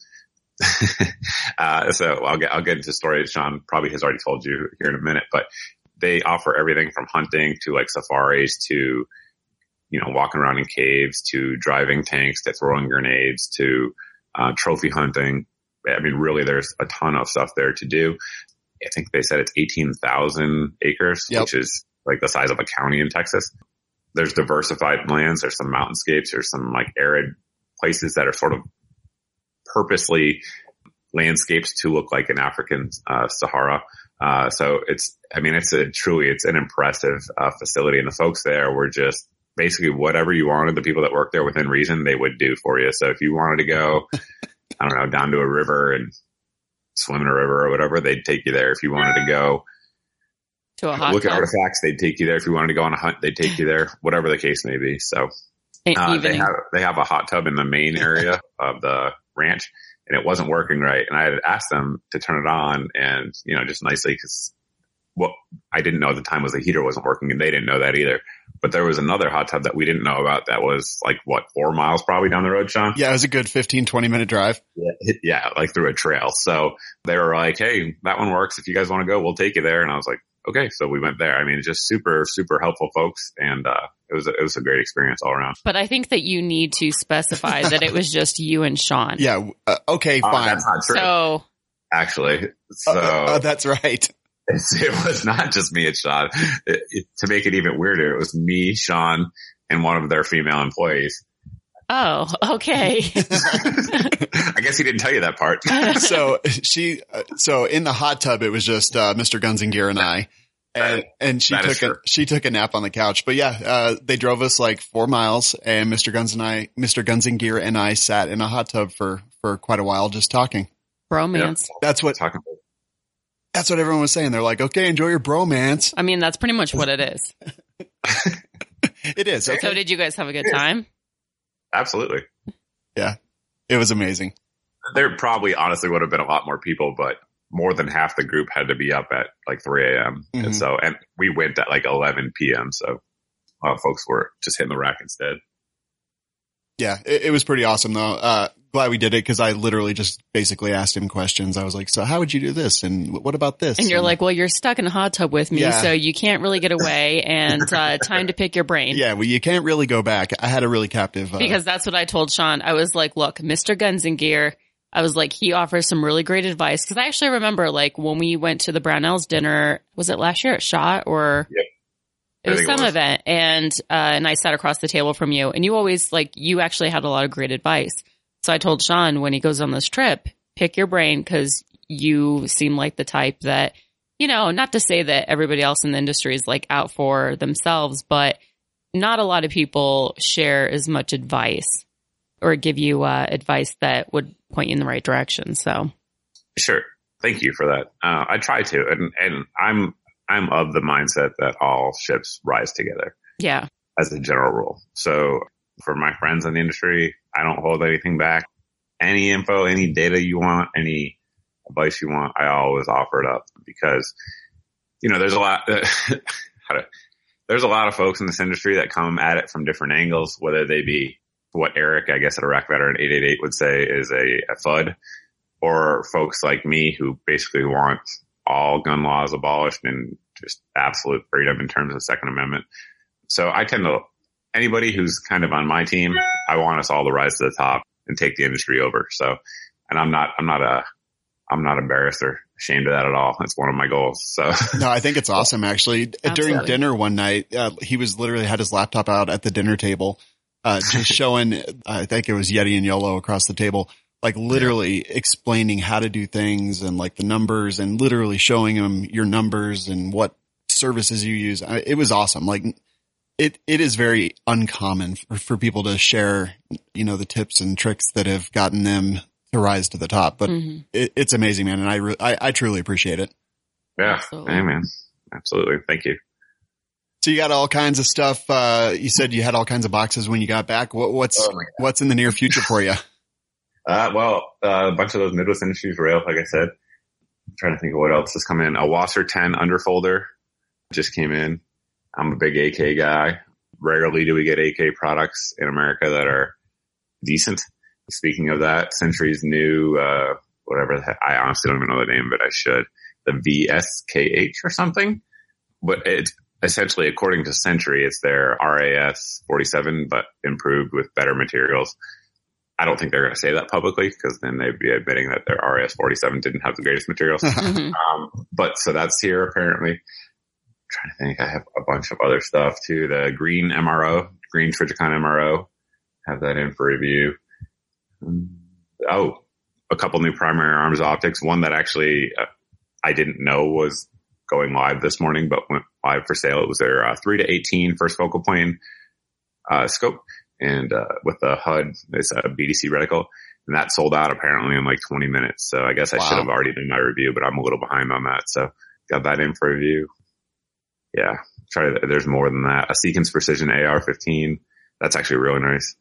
<laughs> uh, so I'll get, I'll get into stories. Sean probably has already told you here in a minute, but they offer everything from hunting to like safaris to, you know, walking around in caves to driving tanks to throwing grenades to, uh, trophy hunting. I mean, really there's a ton of stuff there to do. I think they said it's 18,000 acres, yep. which is like the size of a county in Texas. There's diversified lands. There's some mountainscapes. There's some like arid places that are sort of purposely landscapes to look like an African uh, Sahara. Uh, so it's, I mean, it's a truly, it's an impressive uh, facility, and the folks there were just basically whatever you wanted. The people that worked there within reason, they would do for you. So if you wanted to go, <laughs> I don't know, down to a river and swim in a river or whatever, they'd take you there. If you wanted to go to a hot look tub. at artifacts. They'd take you there. If you wanted to go on a hunt, they'd take you there, whatever the case may be. So uh, they have they have a hot tub in the main area of the ranch, and it wasn't working right. And I had asked them to turn it on, and you know, just nicely because what I didn't know at the time was the heater wasn't working, and they didn't know that either. But there was another hot tub that we didn't know about that was like what four miles probably down the road, Sean. Yeah, it was a good 15, 20 minute drive. Yeah, yeah, like through a trail. So they were like, "Hey, that one works. If you guys want to go, we'll take you there." And I was like, okay, so we went there. I mean, just super, super helpful folks. And, uh, it was, a, it was a great experience all around. But I think that you need to specify that it was just you and Sean. Yeah. Uh, okay, uh, fine. So actually, uh, so uh, that's right. <laughs> It's, it was not just me and Sean. It, it, to make it even weirder, it was me, Sean, and one of their female employees. Oh, <laughs> okay. I guess he didn't tell you that part. <laughs> so she, uh, so in the hot tub, it was just, uh, Mr. Guns and Gear and I. And, and she took a, she took a nap on the couch, but yeah, uh, they drove us like four miles and Mr. Guns and I, Mr. Guns and Gear and I sat in a hot tub for, for quite a while just talking. Bromance. That's what, Talking that's what everyone was saying. They're like, okay, enjoy your bromance. I mean, that's pretty much what it is. <laughs> It is. Okay. So did you guys have a good time? Absolutely. Yeah. It was amazing. There probably honestly would have been a lot more people, but more than half the group had to be up at like 3 a.m. Mhm. And so, and we went at like 11 p.m. So a lot of folks were just hitting the rack instead. Yeah, it, it was pretty awesome though. Uh, glad we did it because I literally just basically asked him questions. I was like, so how would you do this? And what about this? And you're like, well, you're stuck in a hot tub with me, Yeah. so you can't really get away and, uh, <laughs> time to pick your brain. yeah, well, you can't really go back. I had a really captive, uh, Because that's what I told Sean. I was like, look, Mr. Guns and Gear, I was like, he offers some really great advice. Cause I actually remember like when we went to the Brownells dinner, was it last year at Shot or? Yep. It was think it some was. event and, uh, and I sat across the table from you and you always like, you actually had a lot of great advice. So I told Sean when he goes on this trip, pick your brain cause you seem like the type that, you know, not to say that everybody else in the industry is like out for themselves, but not a lot of people share as much advice or give you uh, advice that would point you in the right direction. So Sure. Thank you for that. Uh, I try to, and, and I'm, I'm of the mindset that all ships rise together. yeah, as a general rule. So for my friends in the industry, I don't hold anything back. Any info, any data you want, any advice you want, I always offer it up because, you know, there's a lot, <laughs> there's a lot of folks in this industry that come at it from different angles, whether they be what Eric, I guess at Iraq Veteran 888 would say is a, a Fudd or folks like me who basically want all gun laws abolished and just absolute freedom in terms of the Second Amendment. So I tend to, anybody who's kind of on my team, I want us all to rise to the top and take the industry over. So, and I'm not, I'm not a, I'm not embarrassed or ashamed of that at all. It's one of my goals. So <laughs> no, I think it's awesome actually. During dinner one night, uh, he was literally had his laptop out at the dinner table, uh, just <laughs> showing, I think it was Yeti and YOLO across the table, like literally explaining how to do things and like the numbers and literally showing him your numbers and what services you use. I- It was awesome. Like it, it is very uncommon for, for people to share, you know, the tips and tricks that have gotten them to rise to the top, but Mhm. it, it's amazing, man. And I, re- I, I truly appreciate it. yeah, Absolutely. hey man, absolutely. Thank you. So you got all kinds of stuff. Uh, you said you had all kinds of boxes when you got back. What, what's, Oh what's in the near future for you? <laughs> <laughs> Uh, well, uh, a bunch of those Midwest Industries rail, like I said. I'm trying to think of what else has come in. A WASR 10 underfolder just came in. I'm a big AK guy. Rarely do we get AK products in America that are decent. Speaking of that, Century's new, uh, whatever, the heck- I honestly don't even know the name, but I should. The VSKA or something. But it's essentially, according to Century, it's their RAS 47, but improved with better materials. I don't think they're going to say that publicly because then they'd be admitting that their RAS 47 didn't have the greatest materials. <laughs> Mhm. um, but so that's here apparently. Trying to think. I have a bunch of other stuff too. The green MRO, green Trijicon MRO, have that in for review. Mm, Oh, a couple new primary arms optics. One that actually uh, I didn't know was going live this morning, but went live for sale. It was their uh, 3 to 18 first focal plane uh, scope and uh, with the HUD, it's a BDC reticle. And that sold out apparently in like 20 minutes. So I guess I Wow. should have already done my review, but I'm a little behind on that. So got that in for review. Yeah. Try there's more than that. A Seekins Precision AR-15. That's actually really nice.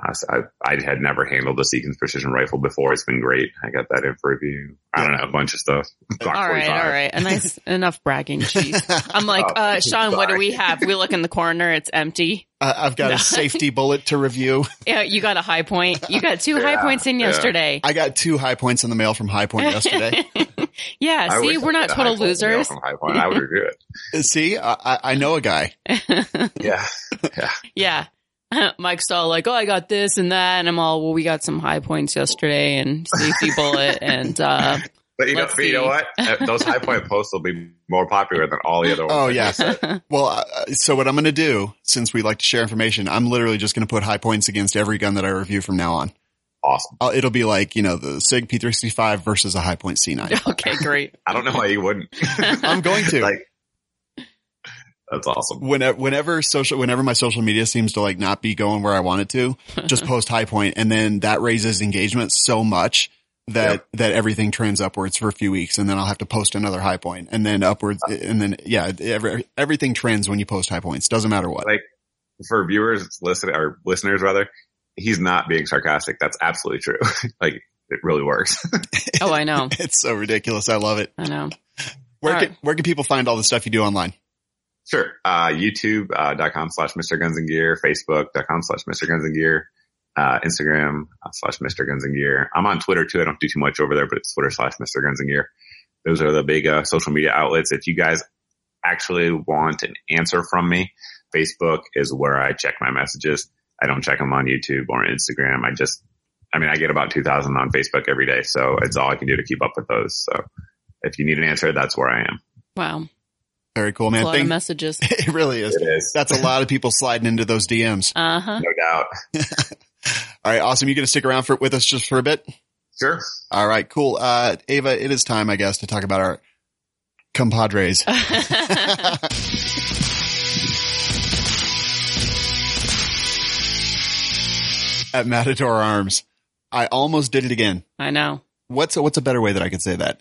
Uh, so I, I had never handled a Seekins Precision rifle before. It's been great. I got that in for review. I don't know, a bunch of stuff. <laughs> Glock all right, 45. all right. A nice <laughs> enough bragging. Jeez. I'm <laughs> like, Oh, uh, Sean, what do we have? We look in the corner. It's empty. Uh, I've got No. a safety bullet to review. Yeah, you got a Hi-Point. You got two Hi-Points in yeah. yesterday. I got two Hi-Points in the mail from Hi-Point yesterday. yeah, I see, we're not could get a total Hi-Point losers. From Hi-Point. I would review it. See, I, I- I know a guy. Yeah. Yeah. Yeah. <laughs> Mike's all like, oh, I got this and that. And I'm all, well, we got some Hi-Points yesterday and safety bullet and, uh, <laughs> But you know, Let's you know what? Uh, Those Hi-Point posts will be more popular than all the other ones. Oh, I yeah. <laughs> Well, uh, so what I'm going to do, since we like to share information, I'm literally just going to put Hi-Points against every gun that I review from now on. Awesome. Uh, it'll be like, you know, the SIG P365 versus a Hi-Point C9. okay, great. I don't know why you wouldn't. I'm going to. like, that's awesome. whenever, whenever social, whenever my social media seems to like not be going where I want it to, <laughs> just post Hi-Point and then that raises engagement so much that, Yep. that everything trends upwards for a few weeks and then I'll have to post another Hi-Point and then upwards uh. and then, yeah, every, everything trends when you post Hi-Points. Doesn't matter what. Like for viewers, listen or listeners rather, he's not being sarcastic. That's absolutely true. <laughs> like it really works. Oh, I know. <laughs> It's so ridiculous. I love it. I know. Where All can, right. where can people find all the stuff you do online? Sure. Uh, YouTube.com slash Mr. Guns and Gear, Facebook.com slash Mr. Guns and Gear, uh, Instagram uh, slash Mr. Guns and Gear. I'm on Twitter too. I don't do too much over there, but it's Twitter slash Mr. Guns and Gear. Those are the big, uh, social media outlets. If you guys actually want an answer from me, Facebook is where I check my messages. I don't check them on YouTube or Instagram. I just, I mean, I get about 2000 on Facebook every day. So it's all I can do to keep up with those. So if you need an answer, that's where I am. Wow. Very cool, a man. lot of Thank- messages. <laughs> it really is. It is. That's a lot of people sliding into those DMs. <laughs> Uh huh. No doubt. <laughs> All right. Awesome. You going to stick around for, with us just for a bit? Sure. All right. Cool. Uh, Ava, it is time, I guess, to talk about our compadres. at Manticore Arms. I almost did it again. I know. What's a, what's a better way that I could say that?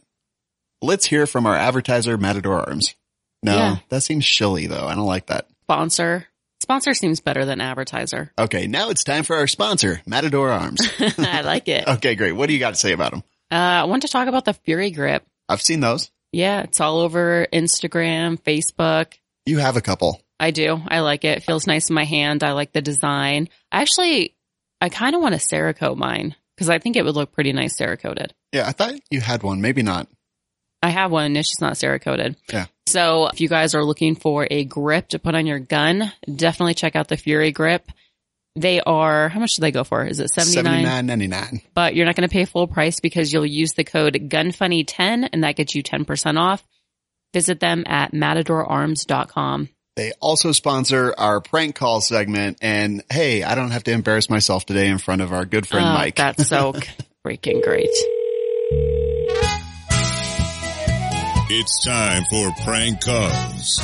Let's hear from our advertiser, Manticore Arms. No, Yeah. that seems shilly though. I don't like that. Sponsor. Sponsor seems better than advertiser. Okay. Now it's time for our sponsor, Manticore Arms. <laughs> I like it. Uh, okay. Great. What do you got to say about them? I want to talk about the Fury Grip. I've seen those. Yeah, it's all over Instagram, Facebook. You have a couple. I do. I like it. It feels nice in my hand. I like the design. Actually, I kind of want to Cerakote mine because I think it would look pretty nice Cerakoted. Yeah. I thought you had one. Maybe not. I have one. It's just not Cerakoted. Yeah. So if you guys are looking for a grip to put on your gun, definitely check out the Fury Grip. They are, how much do they go for? Is it 79? Seventy nine ninety nine. But you're not going to pay full price because you'll use the code GUNFUNNY10 and that gets you 10% off. Visit them at manticorearms.com. They also sponsor our prank call segment. And hey, I don't have to embarrass myself today in front of our good friend Oh, Mike. That's so <laughs> freaking great. It's time for prank calls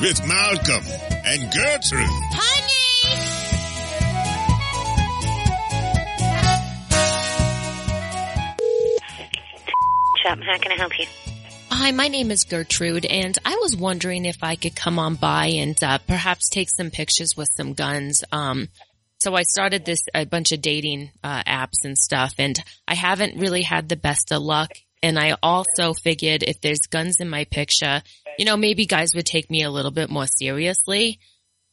with Malcolm and Gertrude. Honey! Shop, how can I help you? Hi, my name is Gertrude, and I was wondering if I could come on by and uh, perhaps take some pictures with some guns. Um, so I started this a bunch of dating uh, apps and stuff, and I haven't really had the best of luck. And I also figured if there's guns in my picture, you know, maybe guys would take me a little bit more seriously.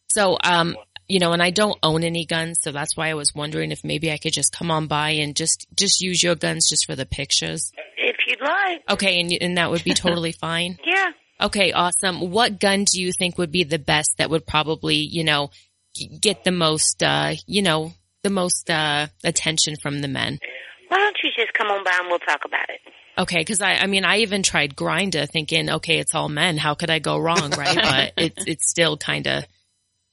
So, um, you know, and I don't own any guns, so that's why I was wondering if maybe I could just come on by and just just use your guns just for the pictures. If you'd like. Okay, and and that would be totally <laughs> fine. Yeah. Okay, awesome. What gun do you think would be the best that would probably, you know, get the most, uh, you know, the most, uh, attention from the men? Why don't you just come on by and we'll talk about it? Okay, cause I, I mean, I even tried Grindr thinking, okay, it's all men. How could I go wrong? Right. <laughs> but it's, it's still kind of,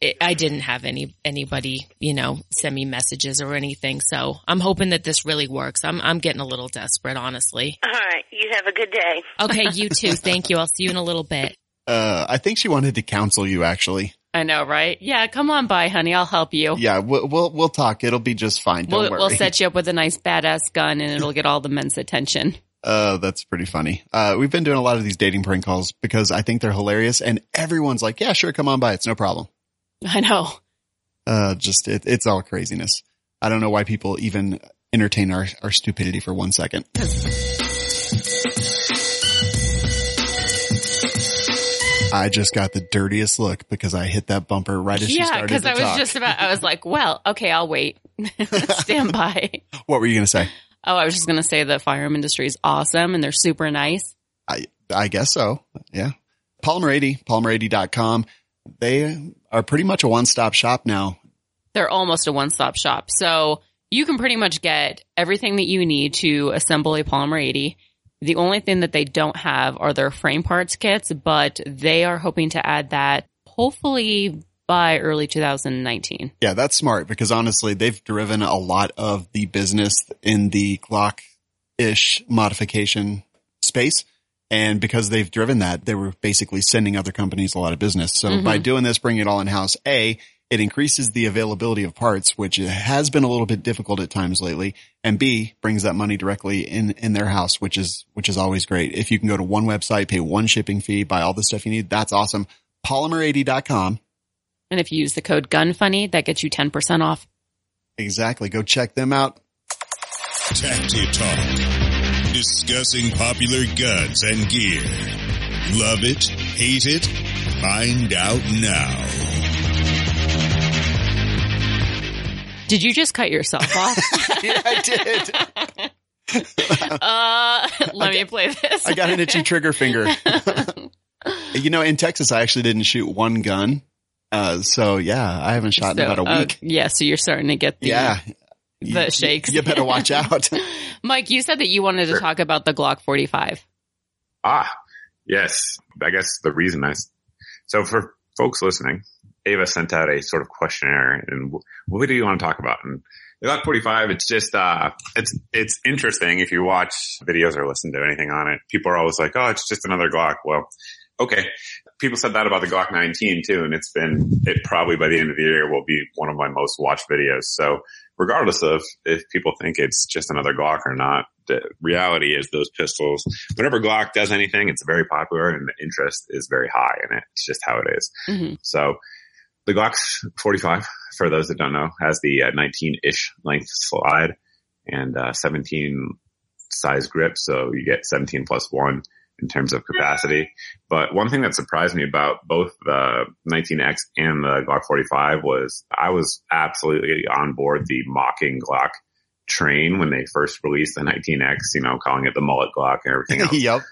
it, I didn't have any, anybody, you know, send me messages or anything. So I'm hoping that this really works. I'm, I'm getting a little desperate, honestly. All right. You have a good day. Okay. You <laughs> too. Thank you. I'll see you in a little bit. Uh, I think she wanted to counsel you actually. I know, right? Yeah, come on by, honey. I'll help you. Yeah, we'll, we'll, we'll talk. It'll be just fine. Don't We'll, worry. we'll set you up with a nice badass gun and it'll get all the men's attention. Uh, that's pretty funny. Uh, we've been doing a lot of these dating prank calls because I think they're hilarious and everyone's like, yeah, sure. Come on by. It's no problem. <laughs> I know. Uh, just, it, it's all craziness. I don't know why people even entertain our, our stupidity for one second. I just got the dirtiest look because I hit that bumper right as she started. Yeah, because I was talk. just about, I was like, well, okay, I'll wait. <laughs> Stand by. <laughs> what were you going to say? Oh, I was just going to say the firearm industry is awesome and they're super nice. I, I guess so. Yeah. Polymer 80, polymer80.com. They are pretty much a one-stop shop now. They're almost a one stop shop. So you can pretty much get everything that you need to assemble a Polymer 80. The only thing that they don't have are their frame parts kits, but they are hoping to add that hopefully by early 2019. Yeah, that's smart because honestly, they've driven a lot of the business in the Glock ish modification space. And because they've driven that, they were basically sending other companies a lot of business. So mm-hmm. by doing this, bringing it all in house, A, it increases the availability of parts, which has been a little bit difficult at times lately. And B, brings that money directly in, in their house, which is, which is always great. If you can go to one website, pay one shipping fee, buy all the stuff you need, that's awesome. Polymer80.com. And if you use the code GUNFUNNY, that gets you 10% off. Exactly. Go check them out. Tacti Talk discussing popular guns and gear. Love it? Hate it? Find out now. Did you just cut yourself off? <laughs> yeah, I did. <laughs> uh, let me play this. I got an itchy trigger finger. <laughs> you know, in Texas, I actually didn't shoot one gun. Uh, so yeah, I haven't shot so, in about a uh, week. Uh, yeah, so you're starting to get the, yeah, the you, shakes. You better watch <laughs> out. Mike, you said that you wanted to talk about the Glock 45. Ah, yes. I guess the reason I, so for folks listening, Ava sent out a sort of questionnaire and what do you want to talk about? And the Glock 45, it's just, uh, it's, it's interesting if you watch videos or listen to anything on it. People are always like, oh, it's just another Glock. Well, okay. People said that about the Glock 19 too, and it's been, it probably by the end of the year will be one of my most watched videos. So regardless of if people think it's just another Glock or not, the reality is those pistols, whenever Glock does anything, it's very popular and the interest is very high in it. It's just how it is. Mm-hmm. So the Glock 45, for those that don't know, has the 19-ish uh, length slide and uh, 17 size grip. So you get 17 plus one in terms of capacity. But one thing that surprised me about both the 19X and the Glock 45 was I was absolutely on board the mocking Glock train when they first released the 19X, you know, calling it the mullet Glock and everything <laughs> else. yep.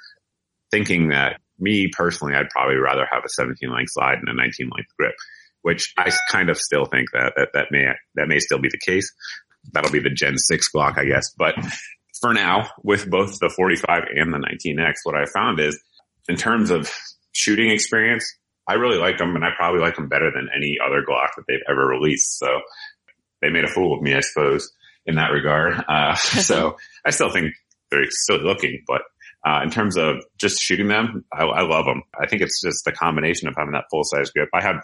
Thinking that me personally, I'd probably rather have a 17 length slide and a 19 length grip, which I kind of still think that, that, that may, that may still be the case. That'll be the Gen 6 Glock, I guess. But for now, with both the 45 and the 19X, what I found is in terms of shooting experience, I really like them and I probably like them better than any other Glock that they've ever released. So they made a fool of me, I suppose, in that regard. <laughs> Uh, <laughs> so I still think they're silly looking, but uh, in terms of just shooting them, I, I, love them. I think it's just the combination of having that full size grip. I have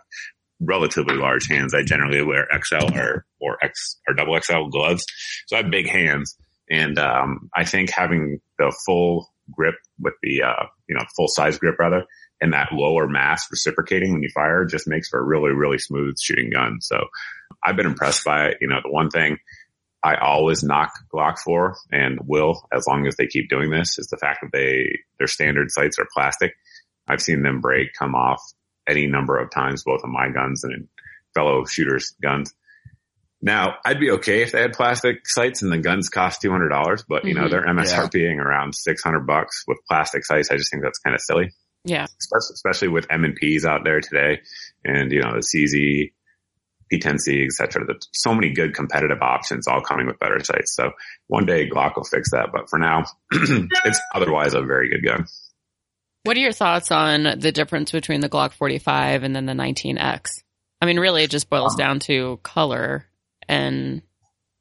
relatively large hands. I generally wear XL or, or X or double XL gloves. So I have big hands. And um, I think having the full grip with the uh, you know full size grip rather, and that lower mass reciprocating when you fire just makes for a really really smooth shooting gun. So I've been impressed by it. You know, the one thing I always knock Glock for and will as long as they keep doing this is the fact that they their standard sights are plastic. I've seen them break, come off any number of times, both on my guns and in fellow shooters' guns. Now, I'd be okay if they had plastic sights and the guns cost two hundred dollars, but you mm-hmm. know their MSRP yeah. around six hundred bucks with plastic sights. I just think that's kind of silly. Yeah, especially, especially with M and P's out there today, and you know the CZ, P10C, etc. There's so many good competitive options, all coming with better sights. So one day Glock will fix that, but for now, <clears throat> it's otherwise a very good gun. What are your thoughts on the difference between the Glock 45 and then the 19X? I mean, really, it just boils down to color and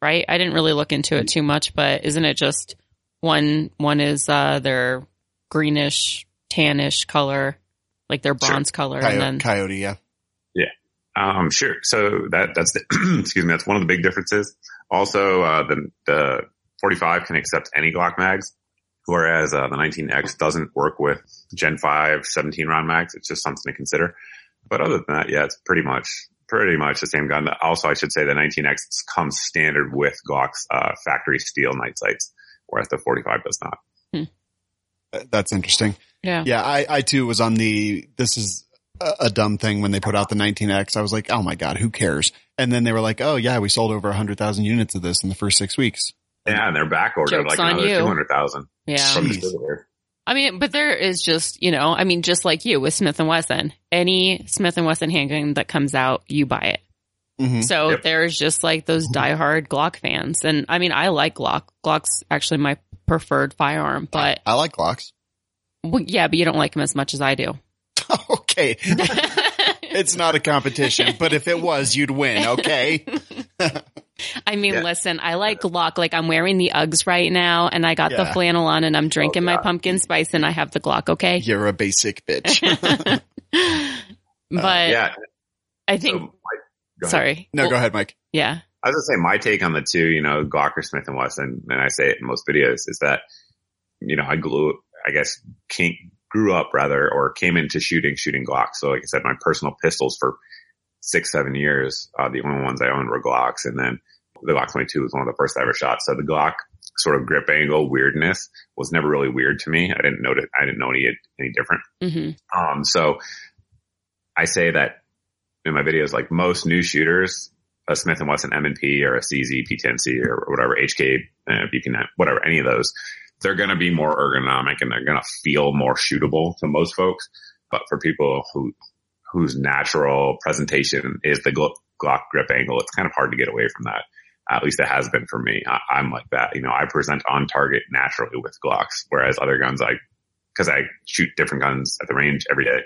right? I didn't really look into it too much, but isn't it just one one is uh their greenish tannish color, like their bronze sure. color, coyote, and then coyote, yeah, yeah, um, sure. So that that's the, <clears throat> excuse me, that's one of the big differences. Also, uh, the the 45 can accept any Glock mags, whereas uh, the 19X doesn't work with Gen 5 17 round mags. It's just something to consider. But other than that, yeah, it's pretty much pretty much the same gun. Also, I should say the 19X comes standard with Glock's uh, factory steel night sights, whereas the 45 does not. Hmm. Uh, that's interesting. Yeah. Yeah. I, I too was on the, this is a, a, dumb thing when they put out the 19X. I was like, oh my God, who cares? And then they were like, oh yeah, we sold over 100,000 units of this in the first six weeks. Yeah. And they're back ordered like another 200,000. Yeah. From the distributor. I mean, but there is just, you know, I mean, just like you with Smith and Wesson, any Smith and Wesson handgun that comes out, you buy it. Mhm. So Yep. there's just like those diehard Glock fans. And I mean, I like Glock. Glock's actually my preferred firearm, but I like Glocks. well, yeah, but you don't like them as much as I do. <laughs> okay. <laughs> it's not a competition, but if it was, you'd win. Okay. <laughs> I mean, Yeah. listen, I like Glock. Like I'm wearing the Uggs right now and I got the flannel on and I'm oh, drinking my pumpkin spice and I have the Glock. Okay. You're a basic bitch. <laughs> Uh, but yeah. I So, think, my, go sorry. no, Well, go ahead, Mike. Yeah. I was gonna say my take on the two, you know, Glock or Smith and Wesson, and I say it in most videos, is that, you know, I grew, I guess, came, grew up rather, or came into shooting, shooting Glocks. So like I said, my personal pistols for six, seven years, uh, the only ones I owned were Glocks. And then the Glock 22 was one of the first I ever shot. So the Glock sort of grip angle weirdness was never really weird to me. I didn't know it. I didn't know any, any different. hmm Um, so I say that in my videos, like most new shooters, a Smith and Wesson M&P or a CZ P10C or whatever HK, uh, Beacon, whatever, any of those, they're going to be more ergonomic and they're going to feel more shootable to most folks. But for people who, whose natural presentation is the Glo- Glock grip angle, it's kind of hard to get away from that. At least it has been for me. I, I'm like that. You know, I present on target naturally with Glocks, whereas other guns, I, cause I shoot different guns at the range every day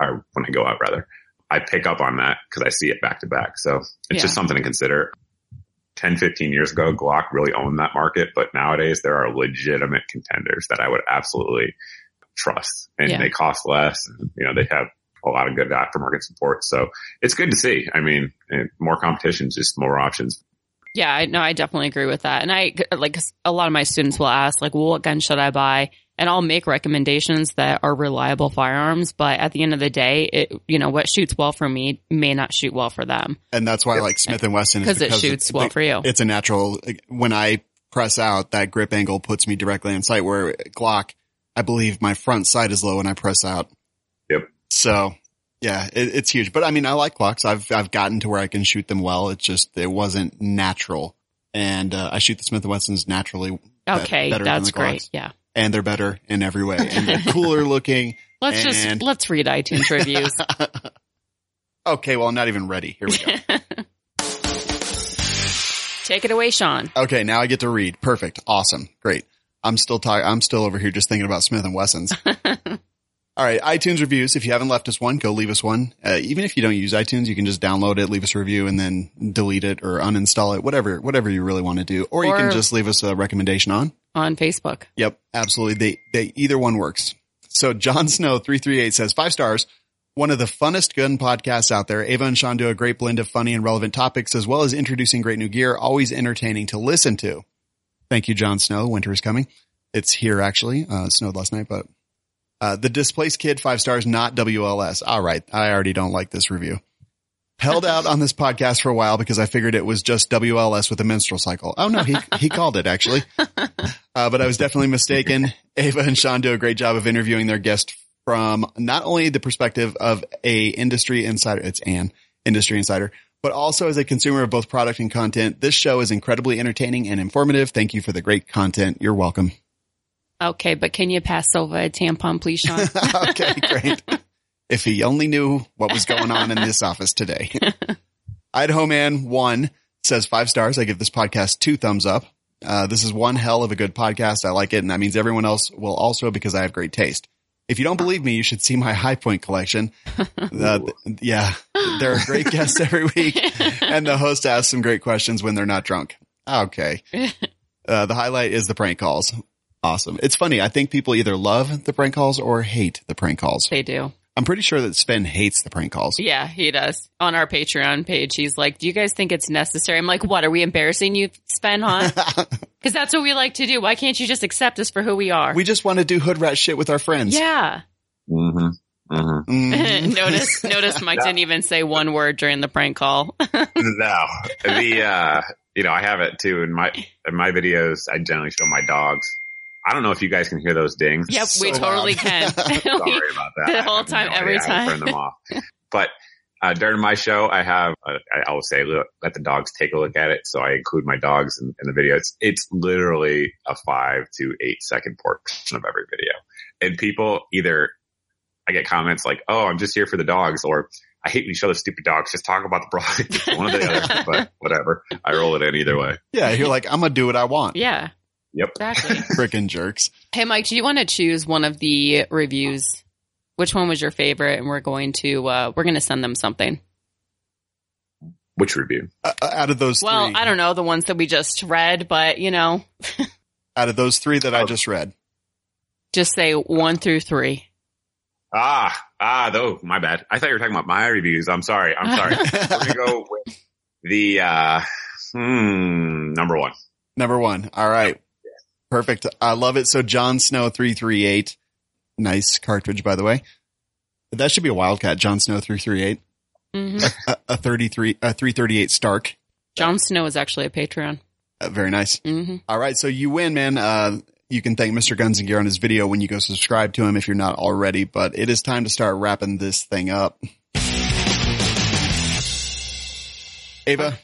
or when I go out rather. I pick up on that because I see it back to back. So it's Yeah. just something to consider. 10, 15 years ago, Glock really owned that market, but nowadays there are legitimate contenders that I would absolutely trust and Yeah. they cost less. And, you know, they have a lot of good aftermarket support. So it's good to see. I mean, more competition, just more options. Yeah, I no, I definitely agree with that. And I like 'cause a lot of my students will ask like, well, what gun should I buy? And I'll make recommendations that are reliable firearms, but at the end of the day, it you know what shoots well for me may not shoot well for them And that's why like Smith and Wesson is because it shoots it's- well for you. It's a natural, when I press out, that grip angle puts me directly in sight where Glock, I believe my front sight is low when I press out. So yeah, it, it's huge. But I mean, I like Glocks. I've, I've gotten to where I can shoot them well. It's just, it wasn't natural. And, uh, I shoot the Smith and Wessons naturally. Okay, that's great. Yeah. And they're better in every way. And they're <laughs> cooler looking. Let's just let's read iTunes reviews. <laughs> okay. Well, I'm not even ready. Here we go. <laughs> Take it away, Sean. Okay, now I get to read. Perfect. Awesome. Great. I'm still talking. I'm still over here just thinking about Smith and Wessons. All right, iTunes reviews. If you haven't left us one, go leave us one. Uh, even if you don't use iTunes, you can just download it, leave us a review, and then delete it or uninstall it. Whatever, whatever you really want to do, or, you can just leave us a recommendation on. on Facebook. Yep, absolutely. They, they, either one works. So John Snow 338 says five stars. One of the funnest gun podcasts out there. Ava and Sean do a great blend of funny and relevant topics as well as introducing great new gear. Always entertaining to listen to. Thank you, John Snow. Winter is coming. It's here actually. Uh, snowed last night, but, uh, the displaced kid, five stars, not WLS. All right. I already don't like this review. Held out on this podcast for a while because I figured it was just WLS with a menstrual cycle. Oh no, he, he called it actually. <laughs> Uh, but I was definitely mistaken. Ava and Sean do a great job of interviewing their guest from not only the perspective of a industry insider, it's an industry insider, but also as a consumer of both product and content. This show is incredibly entertaining and informative. Thank you for the great content. You're welcome. Okay, but can you pass over a tampon, please, Sean? <laughs> okay, great. If he only knew what was going on in this office today. <laughs> Idaho Man one says five stars. I give this podcast two thumbs up. Uh, this is one hell of a good podcast. I like it. And that means everyone else will also because I have great taste. If you don't believe me, you should see my Hi-Point collection. <laughs> Uh, yeah, there are great guests every week and the host asks some great questions when they're not drunk. Okay. Uh, the highlight is the prank calls. Awesome. It's funny. I think people either love the prank calls or hate the prank calls. they do. I'm pretty sure that Sven hates the prank calls. Yeah, he does. On our Patreon page, he's like, "Do you guys think it's necessary?" I'm like, "What are we embarrassing you, Sven? Huh? <laughs> Because that's what we like to do. Why can't you just accept us for who we are?" We just want to do hood rat shit with our friends. yeah. Mm-hmm. Mm-hmm. Mhm. <laughs> notice, notice, Mike <laughs> didn't even say one word during the prank call. no, the uh, you know I have it too in my in my videos. I generally show my dogs. I don't know if you guys can hear those dings. yep, we totally loud. can. <laughs> Sorry about <laughs> that. The whole time, no every idea how to time. Turn them off. <laughs> But uh, during my show, I have, uh, I will say look, let the dogs take a look at it. So I include my dogs in, in the video. It's it's literally a five to eight second portion of every video, and people either I get comments like, "Oh, I'm just here for the dogs," or I hate when you show the stupid dogs. Just talk about the product. One or the other, but whatever. I roll it in either way. Yeah, you're like, I'm gonna do what I want. Yeah, Yep. exactly. <laughs> Frickin' jerks. hey, Mike, do you want to choose one of the reviews? Which one was your favorite? And we're going to uh, we're going to send them something. Which review? Uh, uh, out of those Well, three, I don't know the ones that we just read, but you know, <laughs> out of those three that I Oh. just read, just say one through three. Ah, ah, though, my bad. I thought you were talking about my reviews. I'm sorry. I'm sorry. <laughs> We're going to go with the, uh, hmm, number one. number one. All right, perfect. I love it. So John Snow three three eight, nice cartridge by the way. That should be a Wildcat. John Snow three three eight, hmm a, a thirty three, a three thirty eight Stark. John Snow is actually a Patreon. Uh, very nice. hmm All right, so you win, man. Uh, you can thank Mr. Guns and Gear on his video when you go subscribe to him if you're not already, but it is time to start wrapping this thing up. Ava,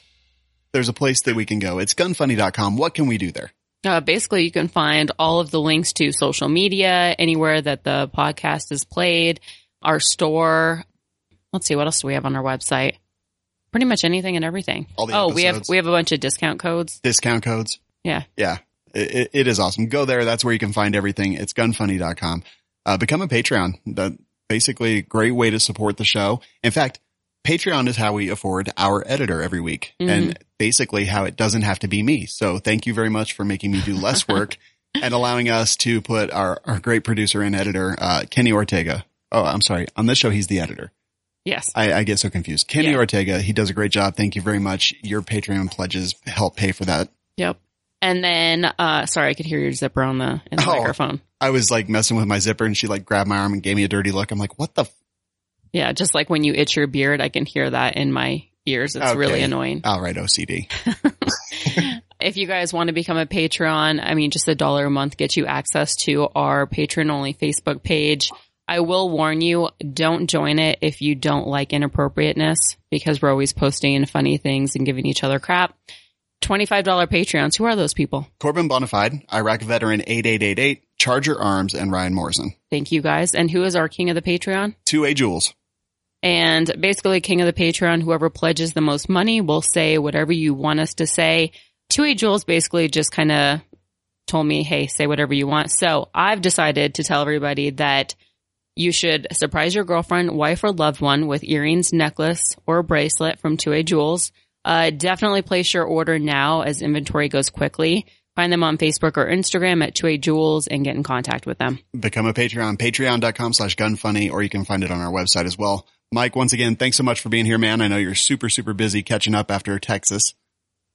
there's a place that we can go. It's gunfunny.com. What can we do there? Uh, basically, you can find all of the links to social media, anywhere that the podcast is played, our store. Let's see, what else do we have on our website? Pretty much anything and everything. Oh, we have we have a bunch of discount codes. Discount codes. Yeah. Yeah. It, it- it is awesome. Go there. That's where you can find everything. It's gunfunny.com. Uh, become a Patreon. That basically a great way to support the show. In fact, Patreon is how we afford our editor every week Mhm. and basically how it doesn't have to be me. So thank you very much for making me do less work <laughs> and allowing us to put our, our great producer and editor, uh, Kenny Ortega. Oh, I'm sorry. On this show, he's the editor. Yes. I, I get so confused. Kenny Yeah. Ortega, he does a great job. Thank you very much. Your Patreon pledges help pay for that. Yep. And then, uh, sorry, I could hear your zipper on the, in the Oh. microphone. I was like messing with my zipper and she like grabbed my arm and gave me a dirty look. I'm like, what the? Yeah. Just like when you itch your beard, I can hear that in my ears. It's Okay. really annoying. All right, OCD. if you guys want to become a Patreon, I mean, just a dollar a month gets you access to our patron only Facebook page. I will warn you, don't join it if you don't like inappropriateness because we're always posting funny things and giving each other crap. $25 Patreons. Who are those people? Corbin Bonafide, Iraq veteran 8888, Charger Arms, and Ryan Morrison. Thank you guys. And who is our king of the Patreon? 2A Jewels. And basically, King of the Patreon, whoever pledges the most money will say whatever you want us to say. 2A Jewels basically just kind of told me, hey, say whatever you want. So I've decided to tell everybody that you should surprise your girlfriend, wife, or loved one with earrings, necklace, or bracelet from 2A Jewels. Uh, definitely place your order now as inventory goes quickly. Find them on Facebook or Instagram at 2A Jewels and get in contact with them. Become a Patreon, patreon.com slash gunfunny, or you can find it on our website as well. Mike, once again, thanks so much for being here, man. I know you're super, super busy catching up after Texas.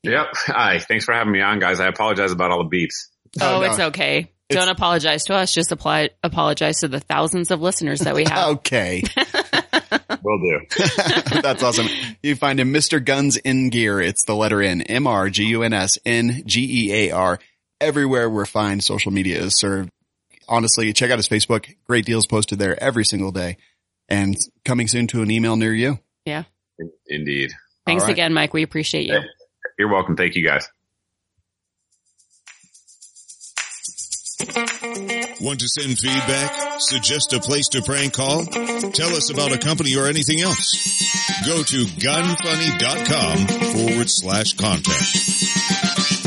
Yep. Hi. Thanks for having me on, guys. I apologize about all the beeps. Oh, oh no. it's okay. It's- Don't apologize to us. Just apply, apologize to the thousands of listeners that we <laughs> have. Okay. <laughs> Will do. <laughs> That's awesome. You find him, Mr. Guns in Gear. It's the letter N, M-R-G-U-N-S, N-G-E-A-R. Everywhere where fine social media is served. Honestly, check out his Facebook. Great deals posted there every single day. And coming soon to an email near you. yeah. Indeed. Thanks All right. again, Mike. We appreciate you. You're welcome. Thank you, guys. Want to send feedback? Suggest a place to prank call? Tell us about a company or anything else? Go to gunfunny.com forward slash contact.